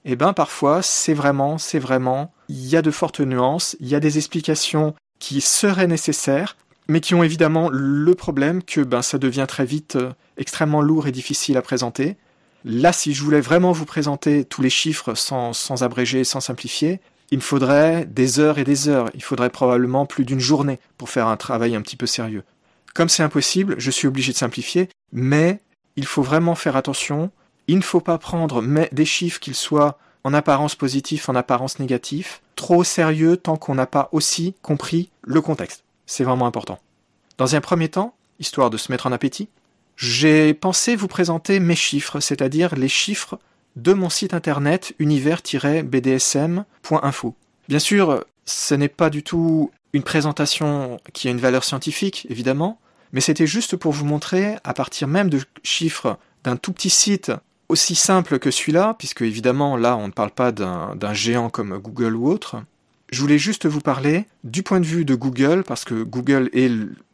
eh ben parfois c'est vraiment, c'est vraiment, il y a de fortes nuances, il y a des explications qui seraient nécessaires, mais qui ont évidemment le problème que ben, ça devient très vite euh, extrêmement lourd et difficile à présenter. Là, si je voulais vraiment vous présenter tous les chiffres sans, sans abréger, sans simplifier, il me faudrait des heures et des heures, il faudrait probablement plus d'une journée pour faire un travail un petit peu sérieux. Comme c'est impossible, je suis obligé de simplifier, mais il faut vraiment faire attention, il ne faut pas prendre des chiffres qu'ils soient en apparence positifs, en apparence négatifs, trop sérieux tant qu'on n'a pas aussi compris le contexte. C'est vraiment important. Dans un premier temps, histoire de se mettre en appétit, j'ai pensé vous présenter mes chiffres, c'est-à-dire les chiffres de mon site internet univers-bdsm.info. Bien sûr, ce n'est pas du tout une présentation qui a une valeur scientifique, évidemment, mais c'était juste pour vous montrer, à partir même de chiffres d'un tout petit site aussi simple que celui-là, puisque évidemment là on ne parle pas d'un géant comme Google ou autre, je voulais juste vous parler du point de vue de Google, parce que Google est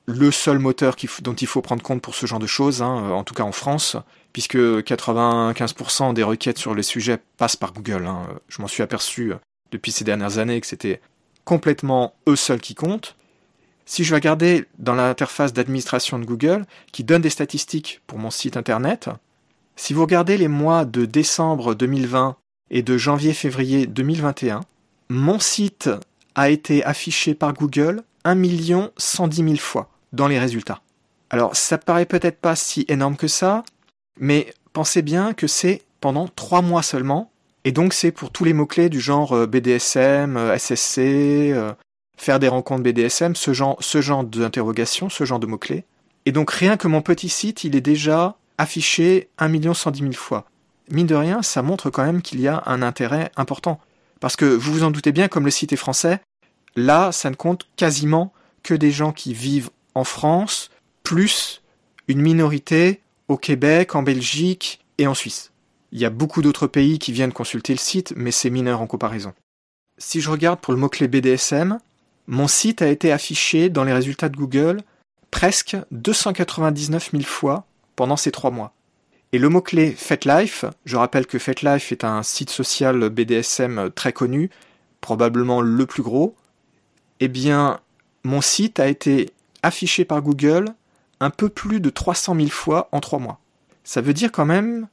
le seul moteur dont il faut prendre compte pour ce genre de choses, hein, en tout cas en France, puisque 95% des requêtes sur les sujets passent par Google. Hein. Je m'en suis aperçu euh, depuis ces dernières années que c'était complètement eux seuls qui comptent. Si je vais regarder dans l'interface d'administration de Google, qui donne des statistiques pour mon site internet, si vous regardez les mois de décembre 2020 et de janvier-février 2021, mon site a été affiché par Google 1 110 000 fois dans les résultats. Alors ça paraît peut-être pas si énorme que ça, mais pensez bien que c'est pendant 3 mois seulement, et donc c'est pour tous les mots-clés du genre euh, BDSM, euh, SSC, euh, faire des rencontres BDSM, ce genre, ce genre d'interrogation, ce genre de mots-clés. Et donc rien que mon petit site, il est déjà affiché 1 110 000 fois. Mine de rien, ça montre quand même qu'il y a un intérêt important. Parce que vous vous en doutez bien, comme le site est français, là, ça ne compte quasiment que des gens qui vivent en France, plus une minorité au Québec, en Belgique et en Suisse. Il y a beaucoup d'autres pays qui viennent consulter le site, mais c'est mineur en comparaison. Si je regarde pour le mot-clé BDSM, mon site a été affiché dans les résultats de Google presque 299 000 fois pendant ces trois mois. Et le mot-clé FetLife, je rappelle que FetLife est un site social BDSM très connu, probablement le plus gros, eh bien, mon site a été affiché par Google un peu plus de 300 000 fois en trois mois. Ça veut dire quand même,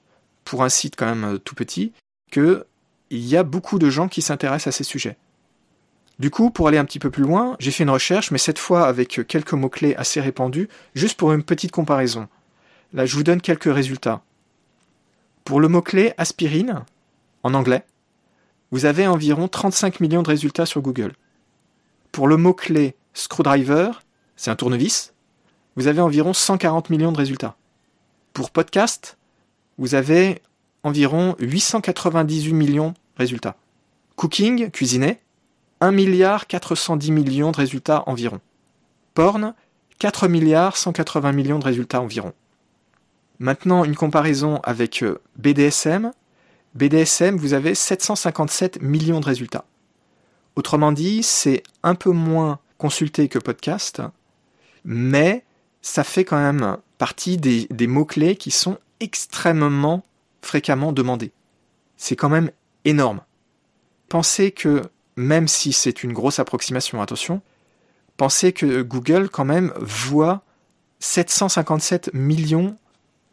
pour un site quand même euh, tout petit, qu'il y a beaucoup de gens qui s'intéressent à ces sujets. Du coup, pour aller un petit peu plus loin, j'ai fait une recherche, mais cette fois avec quelques mots-clés assez répandus, juste pour une petite comparaison. Là, je vous donne quelques résultats. Pour le mot-clé aspirine, en anglais, vous avez environ 35 millions de résultats sur Google. Pour le mot-clé screwdriver, c'est un tournevis, vous avez environ 140 millions de résultats. Pour podcast, vous avez environ 898 millions de résultats. Cooking, cuisiner, 1 milliard 410 millions de résultats environ. Porn, 4 milliards 180 millions de résultats environ. Maintenant, une comparaison avec euh, BDSM. BDSM, vous avez 757 millions de résultats. Autrement dit, c'est un peu moins consulté que podcast, mais ça fait quand même partie des, mots-clés qui sont extrêmement fréquemment demandés. C'est quand même énorme. Pensez que même si c'est une grosse approximation, attention, pensez que Google quand même voit 757 millions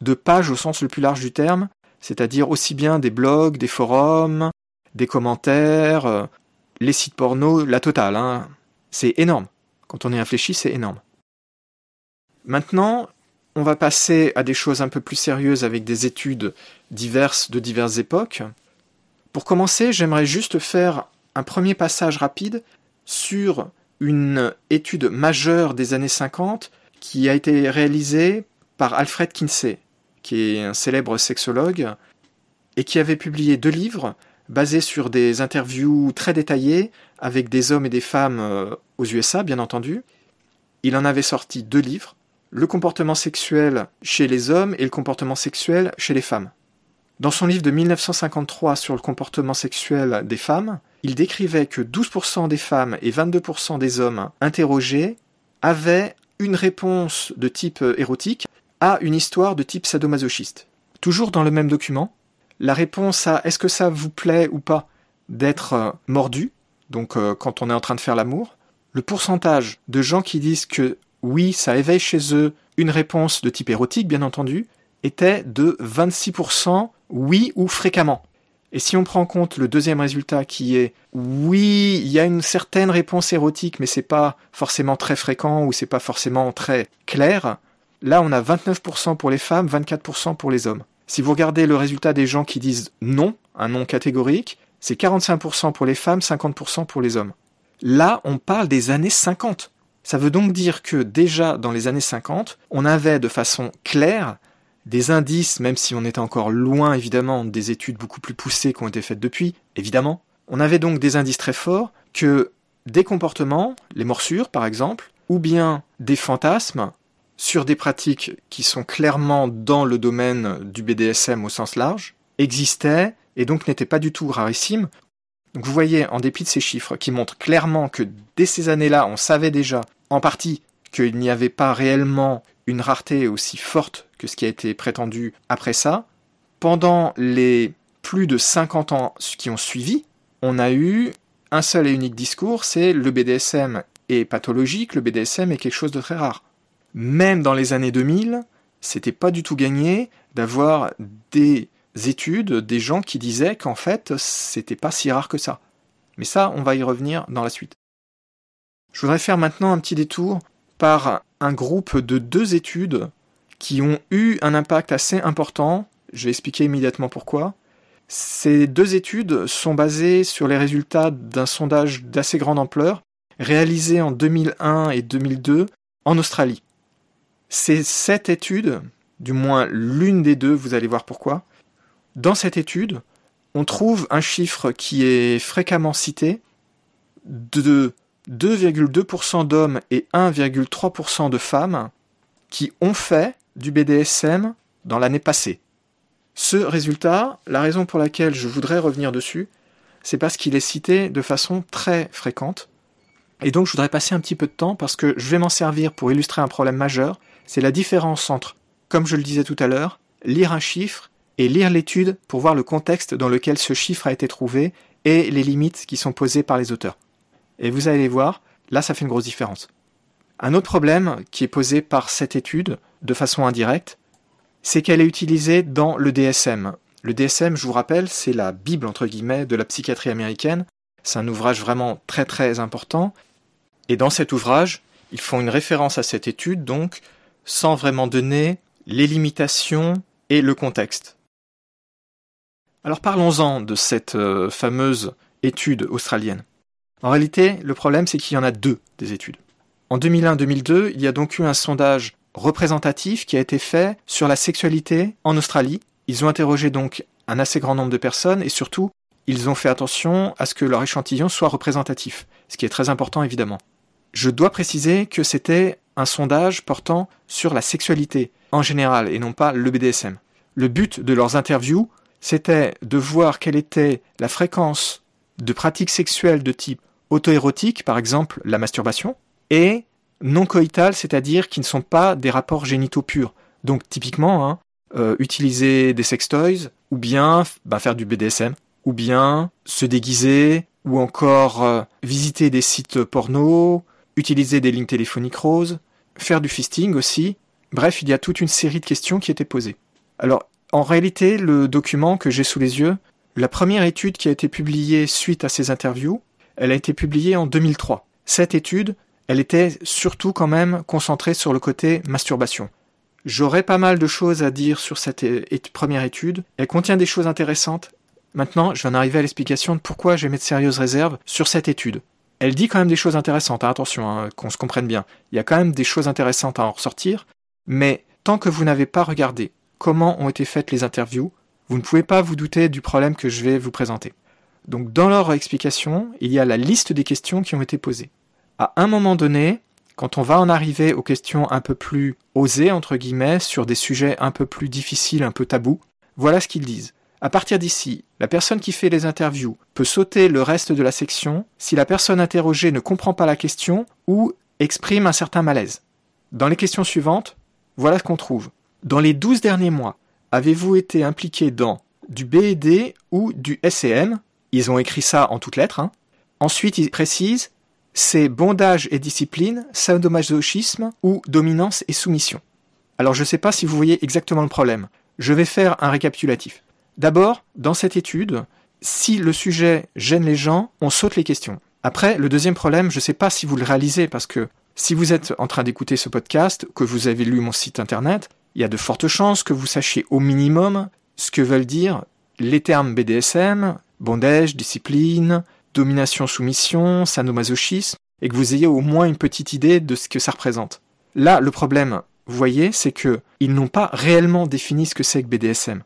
de pages au sens le plus large du terme, c'est-à-dire aussi bien des blogs, des forums, des commentaires, euh, les sites porno, la totale. Hein. C'est énorme. Quand on y réfléchit, c'est énorme. Maintenant, on va passer à des choses un peu plus sérieuses avec des études diverses de diverses époques. Pour commencer, j'aimerais juste faire un premier passage rapide sur une étude majeure des années 50 qui a été réalisée par Alfred Kinsey, qui est un célèbre sexologue, et qui avait publié deux livres basés sur des interviews très détaillées avec des hommes et des femmes euh, aux USA, bien entendu. Il en avait sorti deux livres, Le comportement sexuel chez les hommes et le comportement sexuel chez les femmes. Dans son livre de 1953 sur le comportement sexuel des femmes, il décrivait que 12% des femmes et 22% des hommes interrogés avaient une réponse de type érotique à une histoire de type sadomasochiste. Toujours dans le même document, la réponse à est-ce que ça vous plaît ou pas d'être euh, mordu, donc euh, quand on est en train de faire l'amour, le pourcentage de gens qui disent que oui, ça éveille chez eux une réponse de type érotique, bien entendu, était de 26% oui ou fréquemment. Et si on prend en compte le deuxième résultat qui est oui, il y a une certaine réponse érotique, mais c'est pas forcément très fréquent ou c'est pas forcément très clair, là on a 29% pour les femmes, 24% pour les hommes. Si vous regardez le résultat des gens qui disent non, un non catégorique, c'est 45% pour les femmes, 50% pour les hommes. Là, on parle des années 50. Ça veut donc dire que déjà dans les années 50, on avait de façon claire des indices, même si on était encore loin évidemment des études beaucoup plus poussées qui ont été faites depuis, évidemment. On avait donc des indices très forts que des comportements, les morsures par exemple, ou bien des fantasmes sur des pratiques qui sont clairement dans le domaine du BDSM au sens large, existaient et donc n'étaient pas du tout rarissimes. Donc vous voyez, en dépit de ces chiffres qui montrent clairement que dès ces années-là, on savait déjà, en partie, qu'il n'y avait pas réellement une rareté aussi forte que ce qui a été prétendu après ça. Pendant les plus de 50 ans qui ont suivi, on a eu un seul et unique discours, c'est le BDSM est pathologique, le BDSM est quelque chose de très rare. Même dans les années 2000, c'était pas du tout gagné d'avoir des études, des gens qui disaient qu'en fait, c'était pas si rare que ça. Mais ça, on va y revenir dans la suite. Je voudrais faire maintenant un petit détour par un groupe de deux études qui ont eu un impact assez important. Je vais expliquer immédiatement pourquoi. Ces deux études sont basées sur les résultats d'un sondage d'assez grande ampleur réalisé en 2001 et 2002 en Australie. Ces sept études, du moins l'une des deux, vous allez voir pourquoi, dans cette étude, on trouve un chiffre qui est fréquemment cité de 2,2% d'hommes et 1,3% de femmes qui ont fait du BDSM dans l'année passée. Ce résultat, la raison pour laquelle je voudrais revenir dessus, c'est parce qu'il est cité de façon très fréquente. Et donc je voudrais passer un petit peu de temps parce que je vais m'en servir pour illustrer un problème majeur, c'est la différence entre, comme je le disais tout à l'heure, lire un chiffre et lire l'étude pour voir le contexte dans lequel ce chiffre a été trouvé et les limites qui sont posées par les auteurs. Et vous allez voir, là ça fait une grosse différence. Un autre problème qui est posé par cette étude, de façon indirecte, c'est qu'elle est utilisée dans le DSM. Le DSM, je vous rappelle, c'est la Bible, entre guillemets, de la psychiatrie américaine. C'est un ouvrage vraiment très très important. Et dans cet ouvrage, ils font une référence à cette étude, donc, sans vraiment donner les limitations et le contexte. Alors parlons-en de cette euh, fameuse étude australienne. En réalité, le problème, c'est qu'il y en a deux des études. En 2001-2002, il y a donc eu un sondage représentatif qui a été fait sur la sexualité en Australie. Ils ont interrogé donc un assez grand nombre de personnes et surtout, ils ont fait attention à ce que leur échantillon soit représentatif, ce qui est très important évidemment. Je dois préciser que c'était un sondage portant sur la sexualité en général et non pas le BDSM. Le but de leurs interviews, c'était de voir quelle était la fréquence de pratiques sexuelles de type auto-érotique, par exemple la masturbation, et non coïtales, c'est-à-dire qui ne sont pas des rapports génitaux purs. Donc typiquement, hein, euh, utiliser des sextoys, ou bien bah, faire du BDSM, ou bien se déguiser, ou encore euh, visiter des sites porno, utiliser des lignes téléphoniques roses, faire du fisting aussi. Bref, il y a toute une série de questions qui étaient posées. Alors, en réalité, le document que j'ai sous les yeux, la première étude qui a été publiée suite à ces interviews, elle a été publiée en 2003. Cette étude, elle était surtout quand même concentrée sur le côté masturbation. J'aurais pas mal de choses à dire sur cette première étude. Elle contient des choses intéressantes. Maintenant, je vais en arriver à l'explication de pourquoi j'ai mis de sérieuses réserves sur cette étude. Elle dit quand même des choses intéressantes, hein, attention, hein, qu'on se comprenne bien. Il y a quand même des choses intéressantes à en ressortir, mais tant que vous n'avez pas regardé comment ont été faites les interviews, vous ne pouvez pas vous douter du problème que je vais vous présenter. Donc dans leur explication, il y a la liste des questions qui ont été posées à un moment donné, quand on va en arriver aux questions un peu plus osées, entre guillemets, sur des sujets un peu plus difficiles, un peu tabous, voilà ce qu'ils disent. À partir d'ici, la personne qui fait les interviews peut sauter le reste de la section si la personne interrogée ne comprend pas la question ou exprime un certain malaise. Dans les questions suivantes, voilà ce qu'on trouve. Dans les 12 derniers mois, avez-vous été impliqué dans du BED ou du SCM Ils ont écrit ça en toutes lettres. Hein. Ensuite, ils précisent c'est bondage et discipline, sadomasochisme ou dominance et soumission. Alors je ne sais pas si vous voyez exactement le problème. Je vais faire un récapitulatif. D'abord, dans cette étude, si le sujet gêne les gens, on saute les questions. Après, le deuxième problème, je ne sais pas si vous le réalisez parce que si vous êtes en train d'écouter ce podcast, que vous avez lu mon site internet, il y a de fortes chances que vous sachiez au minimum ce que veulent dire les termes BDSM, bondage, discipline, domination-soumission, sadomasochisme, et que vous ayez au moins une petite idée de ce que ça représente. Là, le problème, vous voyez, c'est que ils n'ont pas réellement défini ce que c'est que BDSM.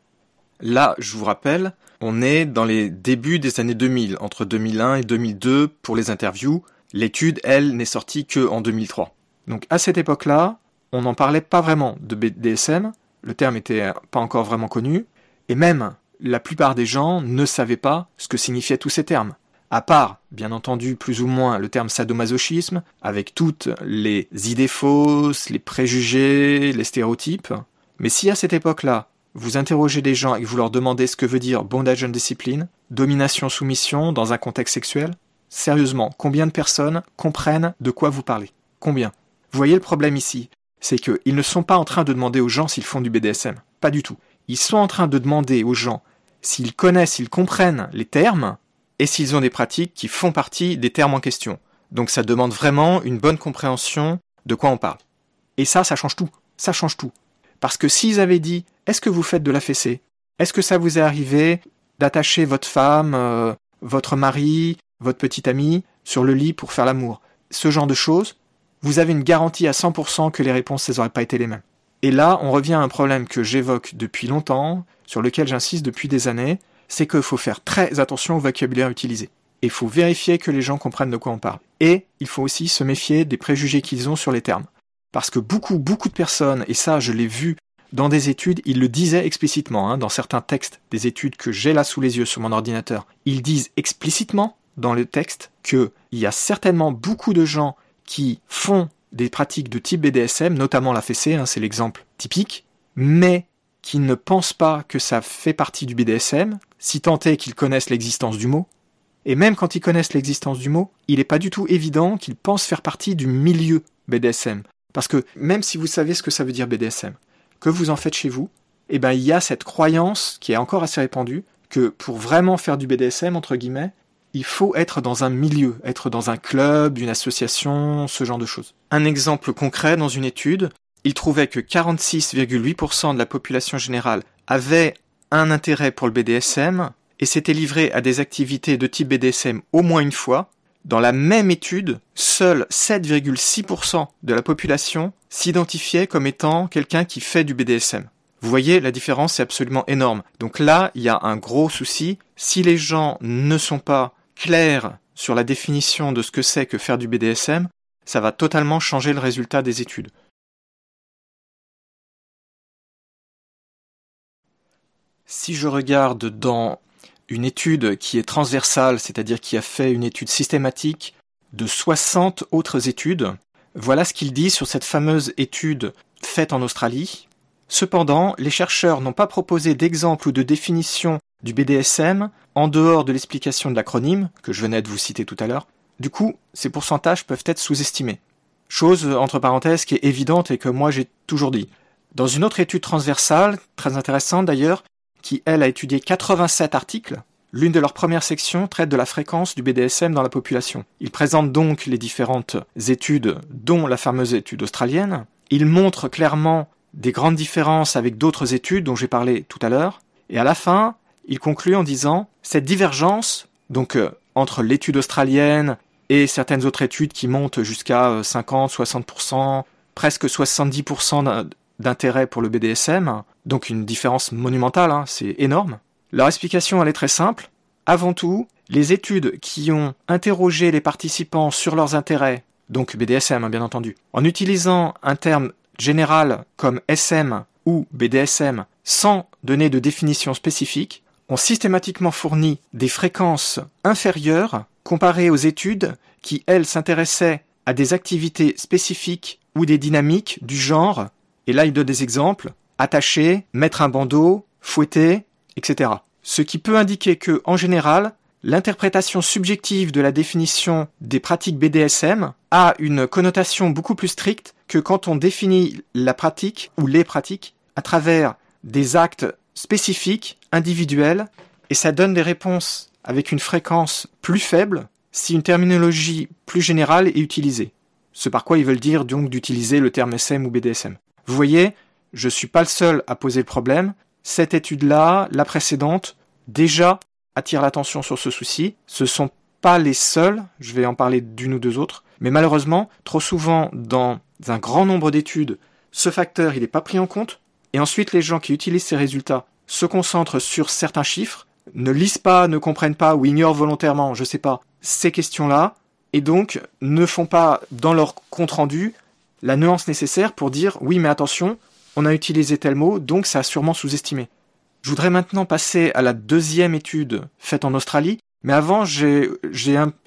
Là, je vous rappelle, on est dans les débuts des années 2000, entre 2001 et 2002 pour les interviews. L'étude, elle, n'est sortie que en 2003. Donc à cette époque-là, on n'en parlait pas vraiment de BDSM, le terme était pas encore vraiment connu, et même la plupart des gens ne savaient pas ce que signifiaient tous ces termes à part, bien entendu, plus ou moins le terme sadomasochisme, avec toutes les idées fausses, les préjugés, les stéréotypes. Mais si à cette époque-là, vous interrogez des gens et vous leur demandez ce que veut dire bondage and discipline, domination-soumission dans un contexte sexuel, sérieusement, combien de personnes comprennent de quoi vous parlez? Combien? Vous voyez le problème ici C'est qu'ils ne sont pas en train de demander aux gens s'ils font du BDSM. Pas du tout. Ils sont en train de demander aux gens s'ils connaissent, s'ils comprennent les termes et s'ils ont des pratiques qui font partie des termes en question. Donc ça demande vraiment une bonne compréhension de quoi on parle. Et ça, ça change tout. Ça change tout. Parce que s'ils avaient dit Est-ce que vous faites de la fessée? Est-ce que ça vous est arrivé d'attacher votre femme, euh, votre mari, votre petite amie sur le lit pour faire l'amour? Ce genre de choses, vous avez une garantie à 100% que les réponses n'auraient pas été les mêmes. Et là, on revient à un problème que j'évoque depuis longtemps, sur lequel j'insiste depuis des années, c'est qu'il faut faire très attention au vocabulaire utilisé. Il faut vérifier que les gens comprennent de quoi on parle. Et il faut aussi se méfier des préjugés qu'ils ont sur les termes. Parce que beaucoup, beaucoup de personnes, et ça je l'ai vu dans des études, ils le disaient explicitement, hein, dans certains textes des études que j'ai là sous les yeux sur mon ordinateur, ils disent explicitement dans le texte qu'il y a certainement beaucoup de gens qui font des pratiques de type BDSM, notamment la fessée, hein, c'est l'exemple typique, mais qui ne pensent pas que ça fait partie du BDSM, si tant est qu'ils connaissent l'existence du mot. Et même quand ils connaissent l'existence du mot, il n'est pas du tout évident qu'ils pensent faire partie du milieu BDSM. Parce que même si vous savez ce que ça veut dire BDSM, que vous en faites chez vous, eh ben, il y a cette croyance qui est encore assez répandue que pour vraiment faire du BDSM, entre guillemets, il faut être dans un milieu, être dans un club, une association, ce genre de choses. Un exemple concret dans une étude, il trouvait que 46,8% de la population générale avait un intérêt pour le BDSM et s'était livré à des activités de type BDSM au moins une fois. Dans la même étude, seul 7,6% de la population s'identifiait comme étant quelqu'un qui fait du BDSM. Vous voyez, la différence est absolument énorme. Donc là, il y a un gros souci. Si les gens ne sont pas clairs sur la définition de ce que c'est que faire du BDSM, ça va totalement changer le résultat des études. Si je regarde dans une étude qui est transversale, c'est-à-dire qui a fait une étude systématique de 60 autres études, voilà ce qu'il dit sur cette fameuse étude faite en Australie. Cependant, les chercheurs n'ont pas proposé d'exemple ou de définition du BDSM en dehors de l'explication de l'acronyme que je venais de vous citer tout à l'heure. Du coup, ces pourcentages peuvent être sous-estimés. Chose, entre parenthèses, qui est évidente et que moi j'ai toujours dit. Dans une autre étude transversale, très intéressante d'ailleurs, qui elle a étudié 87 articles, l'une de leurs premières sections traite de la fréquence du BDSM dans la population. Il présente donc les différentes études, dont la fameuse étude australienne. Il montre clairement des grandes différences avec d'autres études dont j'ai parlé tout à l'heure. Et à la fin, il conclut en disant cette divergence, donc euh, entre l'étude australienne et certaines autres études qui montent jusqu'à 50, euh, 60%, presque 70% d'intérêt pour le BDSM, donc une différence monumentale, hein, c'est énorme. Leur explication, elle est très simple. Avant tout, les études qui ont interrogé les participants sur leurs intérêts, donc BDSM hein, bien entendu, en utilisant un terme général comme SM ou BDSM sans donner de définition spécifique, ont systématiquement fourni des fréquences inférieures comparées aux études qui, elles, s'intéressaient à des activités spécifiques ou des dynamiques du genre, et là il donne des exemples, attacher, mettre un bandeau, fouetter, etc. Ce qui peut indiquer que, en général, l'interprétation subjective de la définition des pratiques BDSM a une connotation beaucoup plus stricte que quand on définit la pratique ou les pratiques à travers des actes spécifiques, individuels, et ça donne des réponses avec une fréquence plus faible si une terminologie plus générale est utilisée. Ce par quoi ils veulent dire donc d'utiliser le terme SM ou BDSM. Vous voyez, je suis pas le seul à poser le problème. Cette étude-là, la précédente, déjà attire l'attention sur ce souci. Ce sont pas les seuls, je vais en parler d'une ou deux autres, mais malheureusement, trop souvent dans un grand nombre d'études, ce facteur n'est pas pris en compte, et ensuite les gens qui utilisent ces résultats se concentrent sur certains chiffres, ne lisent pas, ne comprennent pas ou ignorent volontairement, je sais pas, ces questions-là, et donc ne font pas dans leur compte rendu la nuance nécessaire pour dire oui mais attention, on a utilisé tel mot, donc ça a sûrement sous-estimé. Je voudrais maintenant passer à la deuxième étude faite en Australie, mais avant j'ai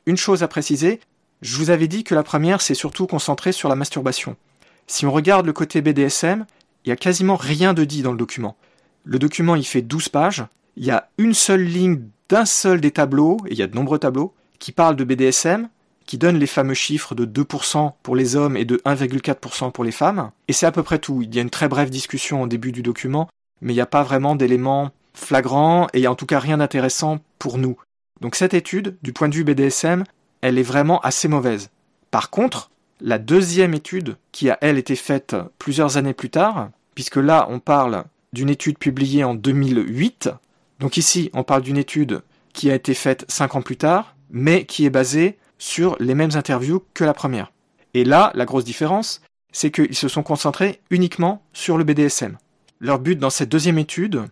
une chose à préciser. Je vous avais dit que la première s'est surtout concentrée sur la masturbation. Si on regarde le côté BDSM, il y a quasiment rien de dit dans le document. Le document il fait 12 pages, il y a une seule ligne d'un seul des tableaux, et il y a de nombreux tableaux, qui parlent de BDSM, qui donne les fameux chiffres de 2% pour les hommes et de 1,4% pour les femmes. Et c'est à peu près tout. Il y a une très brève discussion au début du document, mais il n'y a pas vraiment d'éléments flagrants et en tout cas rien d'intéressant pour nous. Donc cette étude, du point de vue BDSM, elle est vraiment assez mauvaise. Par contre, la deuxième étude, qui a elle été faite plusieurs années plus tard, puisque là on parle d'une étude publiée en 2008, donc ici on parle d'une étude qui a été faite cinq ans plus tard, mais qui est basée sur les mêmes interviews que la première. Et là, la grosse différence, c'est qu'ils se sont concentrés uniquement sur le BDSM. Leur but dans cette deuxième étude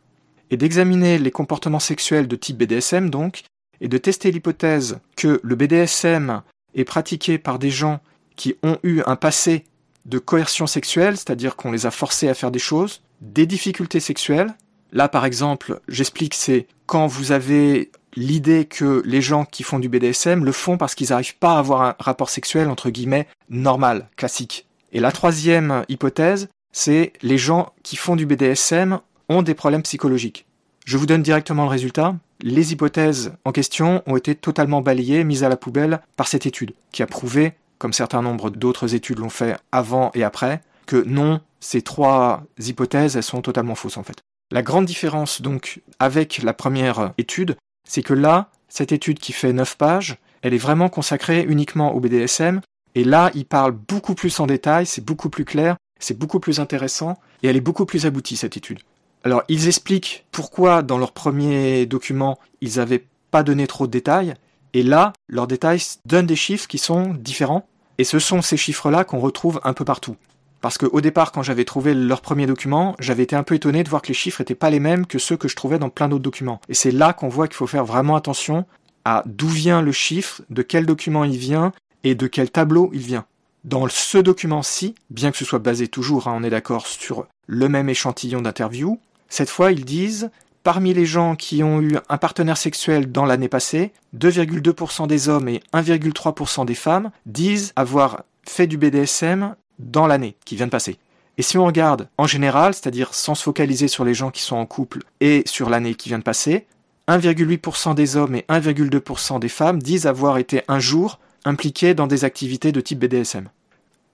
est d'examiner les comportements sexuels de type BDSM donc, et de tester l'hypothèse que le BDSM est pratiqué par des gens qui ont eu un passé de coercion sexuelle, c'est-à-dire qu'on les a forcés à faire des choses, des difficultés sexuelles. Là, par exemple, j'explique, c'est quand vous avez l'idée que les gens qui font du BDSM le font parce qu'ils n'arrivent pas à avoir un rapport sexuel entre guillemets normal, classique. Et la troisième hypothèse, c'est les gens qui font du BDSM ont des problèmes psychologiques. Je vous donne directement le résultat. Les hypothèses en question ont été totalement balayées, mises à la poubelle par cette étude, qui a prouvé comme certains nombres d'autres études l'ont fait avant et après, que non, ces trois hypothèses, elles sont totalement fausses en fait. La grande différence donc avec la première étude, c'est que là, cette étude qui fait 9 pages, elle est vraiment consacrée uniquement au BDSM, et là, il parle beaucoup plus en détail, c'est beaucoup plus clair, c'est beaucoup plus intéressant, et elle est beaucoup plus aboutie, cette étude. Alors, ils expliquent pourquoi, dans leur premier document, ils n'avaient pas donné trop de détails, et là, leurs détails donnent des chiffres qui sont différents, et ce sont ces chiffres-là qu'on retrouve un peu partout. Parce qu'au départ, quand j'avais trouvé leur premier document, j'avais été un peu étonné de voir que les chiffres n'étaient pas les mêmes que ceux que je trouvais dans plein d'autres documents. Et c'est là qu'on voit qu'il faut faire vraiment attention à d'où vient le chiffre, de quel document il vient et de quel tableau il vient. Dans ce document-ci, bien que ce soit basé toujours, hein, on est d'accord, sur le même échantillon d'interview, cette fois ils disent Parmi les gens qui ont eu un partenaire sexuel dans l'année passée, 2,2% des hommes et 1,3% des femmes disent avoir fait du BDSM dans l'année qui vient de passer. Et si on regarde en général, c'est-à-dire sans se focaliser sur les gens qui sont en couple et sur l'année qui vient de passer, 1,8% des hommes et 1,2% des femmes disent avoir été un jour impliqués dans des activités de type BDSM.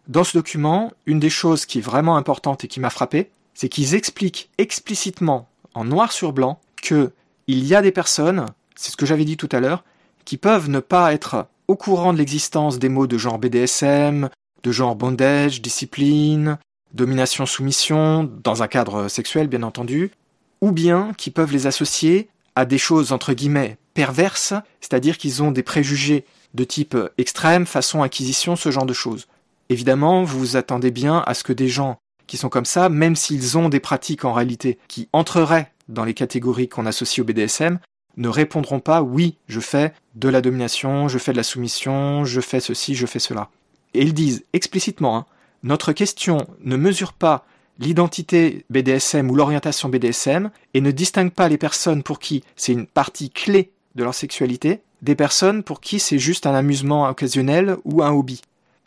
Dans ce document, une des choses qui est vraiment importante et qui m'a frappé, c'est qu'ils expliquent explicitement, en noir sur blanc, que il y a des personnes, c'est ce que j'avais dit tout à l'heure, qui peuvent ne pas être au courant de l'existence des mots de genre BDSM, de genre bondage, discipline, domination-soumission, dans un cadre sexuel bien entendu, ou bien qui peuvent les associer à des choses entre guillemets perverses, c'est-à-dire qu'ils ont des préjugés de type extrême, façon acquisition, ce genre de choses. Évidemment, vous vous attendez bien à ce que des gens qui sont comme ça, même s'ils ont des pratiques en réalité qui entreraient dans les catégories qu'on associe au BDSM, ne répondront pas oui, je fais de la domination, je fais de la soumission, je fais ceci, je fais cela. Et ils disent explicitement, hein, notre question ne mesure pas l'identité BDSM ou l'orientation BDSM et ne distingue pas les personnes pour qui c'est une partie clé de leur sexualité des personnes pour qui c'est juste un amusement occasionnel ou un hobby.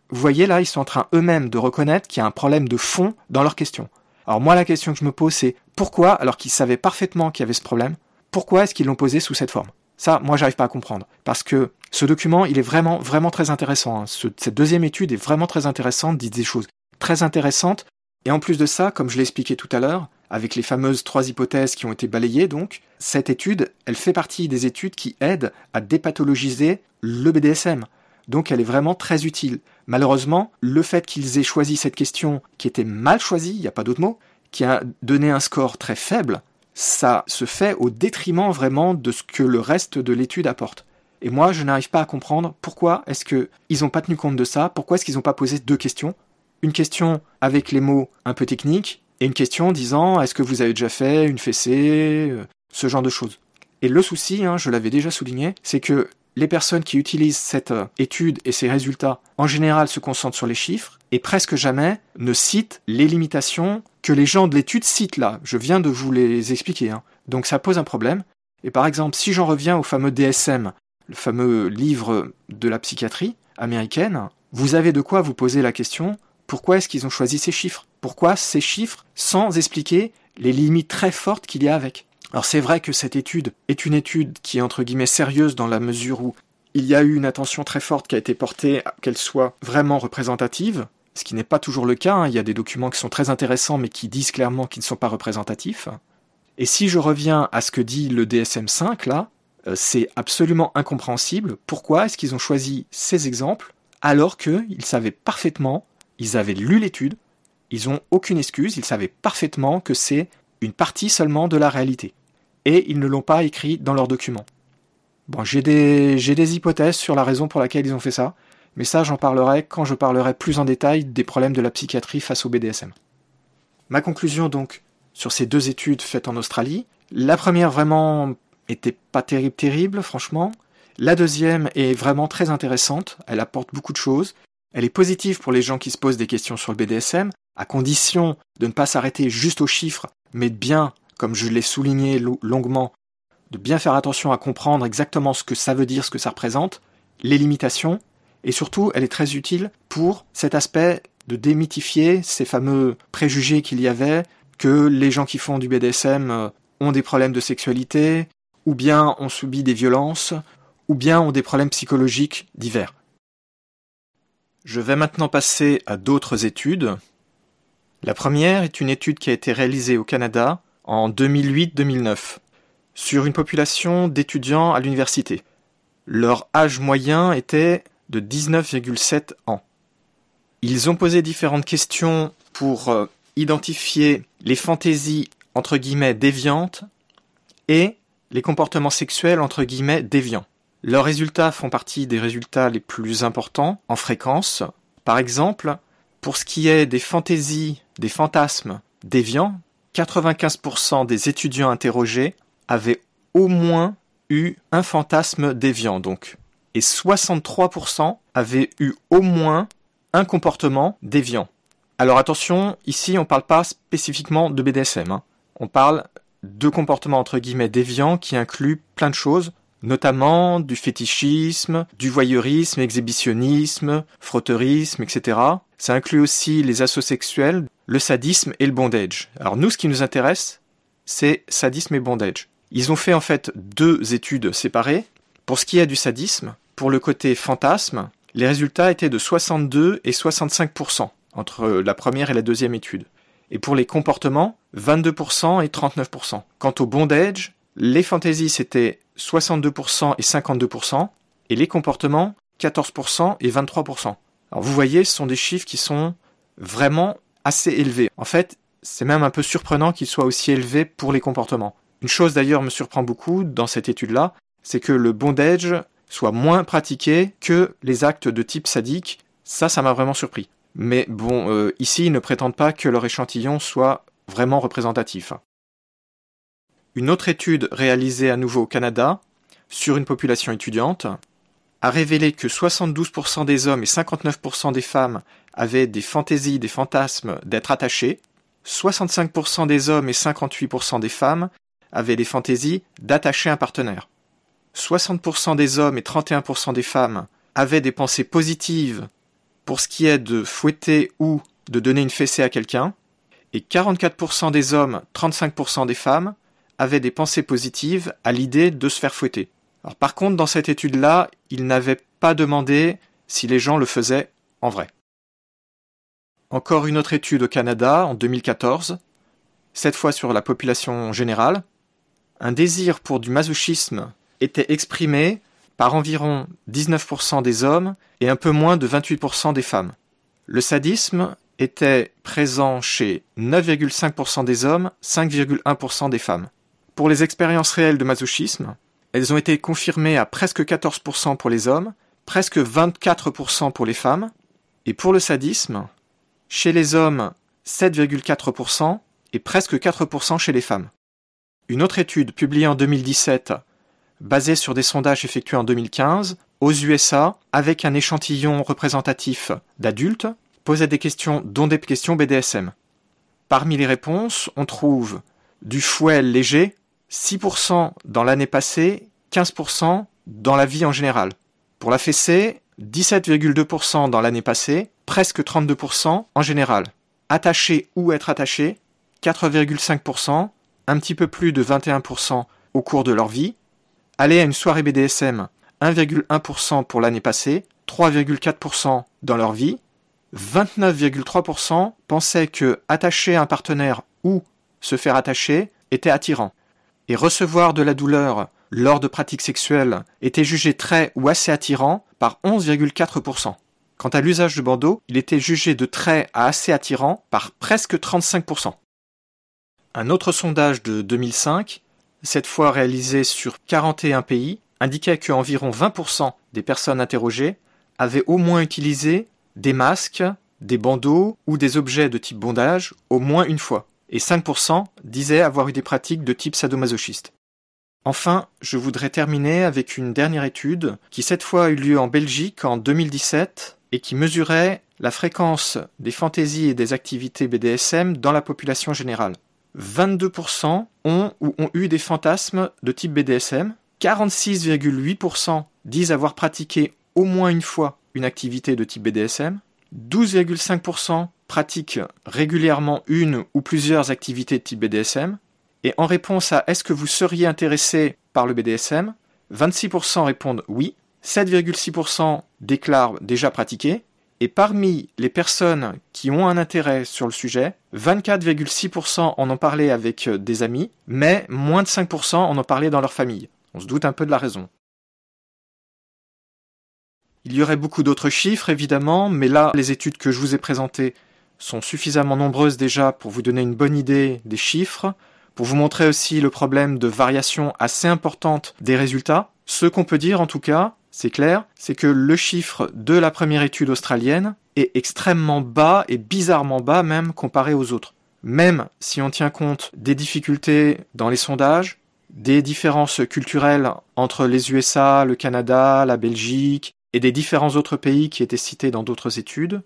Vous voyez là, ils sont en train eux-mêmes de reconnaître qu'il y a un problème de fond dans leur question. Alors moi, la question que je me pose, c'est pourquoi, alors qu'ils savaient parfaitement qu'il y avait ce problème, pourquoi est-ce qu'ils l'ont posé sous cette forme? Ça, moi, j'arrive pas à comprendre. Parce que ce document, il est vraiment, vraiment très intéressant. Hein. cette deuxième étude est vraiment très intéressante, dit des choses très intéressantes. Et en plus de ça, comme je l'ai expliqué tout à l'heure, avec les fameuses trois hypothèses qui ont été balayées, donc, cette étude, elle fait partie des études qui aident à dépathologiser le BDSM. Donc elle est vraiment très utile. Malheureusement, le fait qu'ils aient choisi cette question qui était mal choisie, il n'y a pas d'autre mot, qui a donné un score très faible, ça se fait au détriment vraiment de ce que le reste de l'étude apporte. Et moi, je n'arrive pas à comprendre pourquoi est-ce qu'ils n'ont pas tenu compte de ça, pourquoi est-ce qu'ils n'ont pas posé deux questions. Une question avec les mots un peu techniques, et une question disant est-ce que vous avez déjà fait une fessée, euh, ce genre de choses. Et le souci, hein, je l'avais déjà souligné, c'est que les personnes qui utilisent cette euh, étude et ces résultats, en général, se concentrent sur les chiffres et presque jamais ne citent les limitations que les gens de l'étude citent là. Je viens de vous les expliquer. Hein. Donc ça pose un problème. Et par exemple, si j'en reviens au fameux DSM, le fameux livre de la psychiatrie américaine, vous avez de quoi vous poser la question pourquoi est-ce qu'ils ont choisi ces chiffres? Pourquoi ces chiffres sans expliquer les limites très fortes qu'il y a avec? Alors c'est vrai que cette étude est une étude qui est entre guillemets sérieuse dans la mesure où il y a eu une attention très forte qui a été portée à qu'elle soit vraiment représentative, ce qui n'est pas toujours le cas, hein. il y a des documents qui sont très intéressants mais qui disent clairement qu'ils ne sont pas représentatifs. Et si je reviens à ce que dit le DSM5 là, euh, c'est absolument incompréhensible. Pourquoi est-ce qu'ils ont choisi ces exemples alors qu'ils savaient parfaitement, ils avaient lu l'étude, ils n'ont aucune excuse, ils savaient parfaitement que c'est une partie seulement de la réalité. Et ils ne l'ont pas écrit dans leurs documents. Bon, j'ai des, j'ai des hypothèses sur la raison pour laquelle ils ont fait ça, mais ça j'en parlerai quand je parlerai plus en détail des problèmes de la psychiatrie face au BDSM. Ma conclusion donc sur ces deux études faites en Australie, la première vraiment était pas terrible, terrible, franchement. La deuxième est vraiment très intéressante, elle apporte beaucoup de choses. Elle est positive pour les gens qui se posent des questions sur le BDSM, à condition de ne pas s'arrêter juste aux chiffres, mais de bien, comme je l'ai souligné longuement, de bien faire attention à comprendre exactement ce que ça veut dire, ce que ça représente, les limitations, et surtout, elle est très utile pour cet aspect de démythifier ces fameux préjugés qu'il y avait, que les gens qui font du BDSM euh, ont des problèmes de sexualité, ou bien ont subi des violences, ou bien ont des problèmes psychologiques divers. Je vais maintenant passer à d'autres études. La première est une étude qui a été réalisée au Canada en 2008-2009 sur une population d'étudiants à l'université. Leur âge moyen était de 19,7 ans. Ils ont posé différentes questions pour euh, identifier les fantaisies entre guillemets déviantes et les comportements sexuels entre guillemets déviants. Leurs résultats font partie des résultats les plus importants en fréquence. Par exemple, pour ce qui est des fantaisies, des fantasmes déviants, 95% des étudiants interrogés avaient au moins eu un fantasme déviant donc. Et 63% avaient eu au moins un comportement déviant. Alors attention, ici on ne parle pas spécifiquement de BDSM. Hein. On parle de comportements entre guillemets déviants qui incluent plein de choses, notamment du fétichisme, du voyeurisme, exhibitionnisme, frotteurisme, etc. Ça inclut aussi les assauts sexuels, le sadisme et le bondage. Alors nous, ce qui nous intéresse, c'est sadisme et bondage. Ils ont fait en fait deux études séparées. Pour ce qui est du sadisme, pour le côté fantasme, les résultats étaient de 62 et 65 entre la première et la deuxième étude. Et pour les comportements, 22% et 39%. Quant au bondage, les fantaisies c'était 62% et 52%, et les comportements 14% et 23%. Alors vous voyez, ce sont des chiffres qui sont vraiment assez élevés. En fait, c'est même un peu surprenant qu'ils soient aussi élevés pour les comportements. Une chose d'ailleurs me surprend beaucoup dans cette étude-là, c'est que le bondage soit moins pratiqué que les actes de type sadique. Ça, ça m'a vraiment surpris. Mais bon, euh, ici, ils ne prétendent pas que leur échantillon soit vraiment représentatif. Une autre étude réalisée à nouveau au Canada, sur une population étudiante, a révélé que 72% des hommes et 59% des femmes avaient des fantaisies, des fantasmes d'être attachés, 65% des hommes et 58% des femmes avaient des fantaisies d'attacher un partenaire. 60% des hommes et 31% des femmes avaient des pensées positives pour ce qui est de fouetter ou de donner une fessée à quelqu'un, et 44% des hommes, 35% des femmes avaient des pensées positives à l'idée de se faire fouetter. Par contre, dans cette étude-là, ils n'avaient pas demandé si les gens le faisaient en vrai. Encore une autre étude au Canada en 2014, cette fois sur la population générale. Un désir pour du masochisme était exprimé par environ 19% des hommes et un peu moins de 28% des femmes. Le sadisme était présent chez 9,5% des hommes, 5,1% des femmes. Pour les expériences réelles de masochisme, elles ont été confirmées à presque 14% pour les hommes, presque 24% pour les femmes, et pour le sadisme, chez les hommes 7,4% et presque 4% chez les femmes. Une autre étude publiée en 2017 basé sur des sondages effectués en 2015 aux USA avec un échantillon représentatif d'adultes, posait des questions dont des questions BDSM. Parmi les réponses, on trouve du fouet léger, 6% dans l'année passée, 15% dans la vie en général. Pour la fessée, 17,2% dans l'année passée, presque 32% en général. Attaché ou être attaché, 4,5%, un petit peu plus de 21% au cours de leur vie, aller à une soirée BDSM 1,1% pour l'année passée, 3,4% dans leur vie, 29,3% pensaient que attacher un partenaire ou se faire attacher était attirant. Et recevoir de la douleur lors de pratiques sexuelles était jugé très ou assez attirant par 11,4%. Quant à l'usage de bandeau, il était jugé de très à assez attirant par presque 35%. Un autre sondage de 2005 cette fois réalisée sur 41 pays, indiquait qu'environ 20% des personnes interrogées avaient au moins utilisé des masques, des bandeaux ou des objets de type bondage au moins une fois, et 5% disaient avoir eu des pratiques de type sadomasochiste. Enfin, je voudrais terminer avec une dernière étude qui cette fois a eu lieu en Belgique en 2017 et qui mesurait la fréquence des fantaisies et des activités BDSM dans la population générale. 22% ont ou ont eu des fantasmes de type BDSM, 46,8% disent avoir pratiqué au moins une fois une activité de type BDSM, 12,5% pratiquent régulièrement une ou plusieurs activités de type BDSM, et en réponse à est-ce que vous seriez intéressé par le BDSM, 26% répondent oui, 7,6% déclarent déjà pratiquer, et Et parmi les personnes qui ont un intérêt sur le sujet, 24,6% en ont parlé avec euh, des amis, mais moins de 5% en ont parlé dans leur famille. On se doute un peu de la raison. Il y aurait beaucoup d'autres chiffres, évidemment, mais là, les études que je vous ai présentées sont suffisamment nombreuses déjà pour vous donner une bonne idée des chiffres, pour vous montrer aussi le problème de variation assez importante des résultats. Ce qu'on peut dire en tout cas, c'est clair, c'est que le chiffre de la première étude australienne est extrêmement bas et bizarrement bas même comparé aux autres. Même si on tient compte des difficultés dans les sondages, des différences culturelles entre les USA, le Canada, la Belgique et des différents autres pays qui étaient cités dans d'autres études,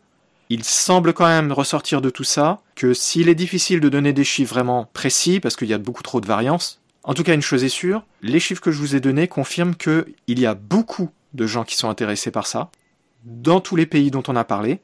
il semble quand même ressortir de tout ça que s'il est difficile de donner des chiffres vraiment précis parce qu'il y a beaucoup trop de variance, en tout cas une chose est sûre, les chiffres que je vous ai donnés confirment qu'il y a beaucoup de gens qui sont intéressés par ça, dans tous les pays dont on a parlé,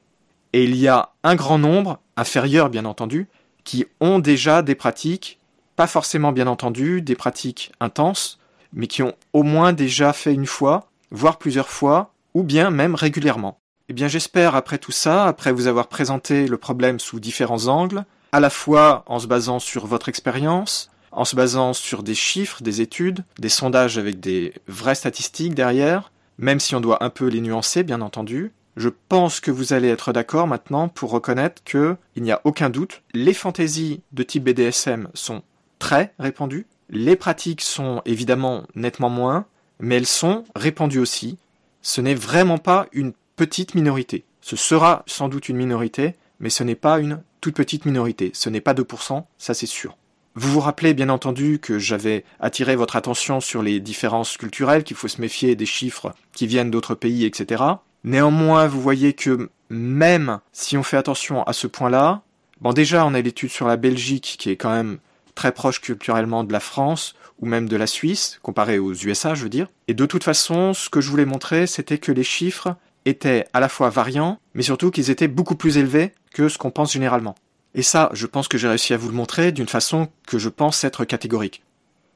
et il y a un grand nombre, inférieur bien entendu, qui ont déjà des pratiques, pas forcément bien entendu, des pratiques intenses, mais qui ont au moins déjà fait une fois, voire plusieurs fois, ou bien même régulièrement. Eh bien j'espère après tout ça, après vous avoir présenté le problème sous différents angles, à la fois en se basant sur votre expérience, en se basant sur des chiffres, des études, des sondages avec des vraies statistiques derrière, même si on doit un peu les nuancer bien entendu, je pense que vous allez être d'accord maintenant pour reconnaître que, il n'y a aucun doute, les fantaisies de type BDSM sont très répandues, les pratiques sont évidemment nettement moins, mais elles sont répandues aussi. Ce n'est vraiment pas une petite minorité. Ce sera sans doute une minorité, mais ce n'est pas une toute petite minorité. Ce n'est pas 2%, ça c'est sûr. Vous vous rappelez bien entendu que j'avais attiré votre attention sur les différences culturelles, qu'il faut se méfier des chiffres qui viennent d'autres pays, etc. Néanmoins, vous voyez que même si on fait attention à ce point-là, bon déjà on a l'étude sur la Belgique qui est quand même très proche culturellement de la France ou même de la Suisse, comparé aux USA, je veux dire. Et de toute façon, ce que je voulais montrer, c'était que les chiffres étaient à la fois variants, mais surtout qu'ils étaient beaucoup plus élevés que ce qu'on pense généralement. Et ça, je pense que j'ai réussi à vous le montrer d'une façon que je pense être catégorique.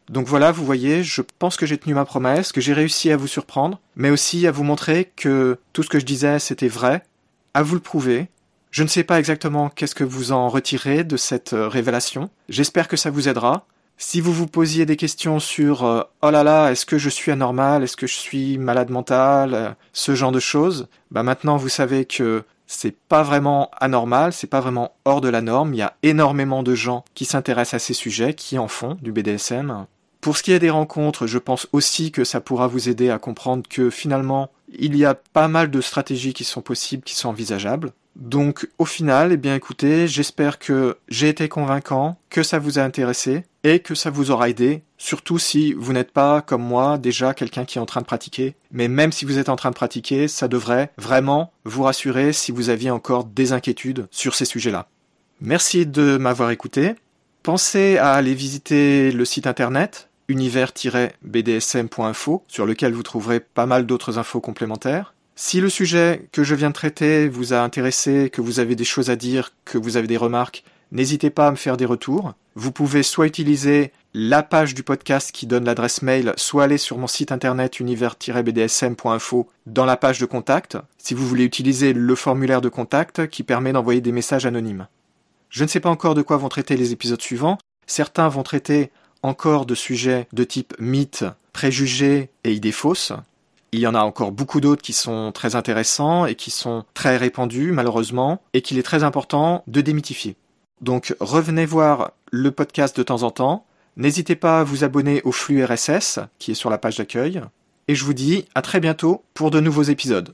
Donc voilà, vous voyez, je pense que j'ai tenu ma promesse, que j'ai réussi à vous surprendre, mais aussi à vous montrer que tout ce que je disais, c'était vrai, à vous le prouver. Je ne sais pas exactement qu'est-ce que vous en retirez de cette euh, révélation. J'espère que ça vous aidera. Si vous vous posiez des questions sur euh, oh là là, est-ce que je suis anormal, est-ce que je suis malade mental, euh, ce genre de choses, bah maintenant vous savez que c'est pas vraiment anormal, c'est pas vraiment hors de la norme. Il y a énormément de gens qui s'intéressent à ces sujets, qui en font du BDSM. Pour ce qui est des rencontres, je pense aussi que ça pourra vous aider à comprendre que finalement, il y a pas mal de stratégies qui sont possibles, qui sont envisageables. Donc au final, eh bien écoutez, j'espère que j'ai été convaincant, que ça vous a intéressé et que ça vous aura aidé, surtout si vous n'êtes pas comme moi déjà quelqu'un qui est en train de pratiquer. Mais même si vous êtes en train de pratiquer, ça devrait vraiment vous rassurer si vous aviez encore des inquiétudes sur ces sujets-là. Merci de m'avoir écouté. Pensez à aller visiter le site internet univers-bdsm.info sur lequel vous trouverez pas mal d'autres infos complémentaires. Si le sujet que je viens de traiter vous a intéressé, que vous avez des choses à dire, que vous avez des remarques, n'hésitez pas à me faire des retours. Vous pouvez soit utiliser la page du podcast qui donne l'adresse mail, soit aller sur mon site internet univers-bdsm.info dans la page de contact, si vous voulez utiliser le formulaire de contact qui permet d'envoyer des messages anonymes. Je ne sais pas encore de quoi vont traiter les épisodes suivants. Certains vont traiter encore de sujets de type mythes, préjugés et idées fausses. Il y en a encore beaucoup d'autres qui sont très intéressants et qui sont très répandus malheureusement et qu'il est très important de démythifier. Donc revenez voir le podcast de temps en temps. N'hésitez pas à vous abonner au flux RSS qui est sur la page d'accueil. Et je vous dis à très bientôt pour de nouveaux épisodes.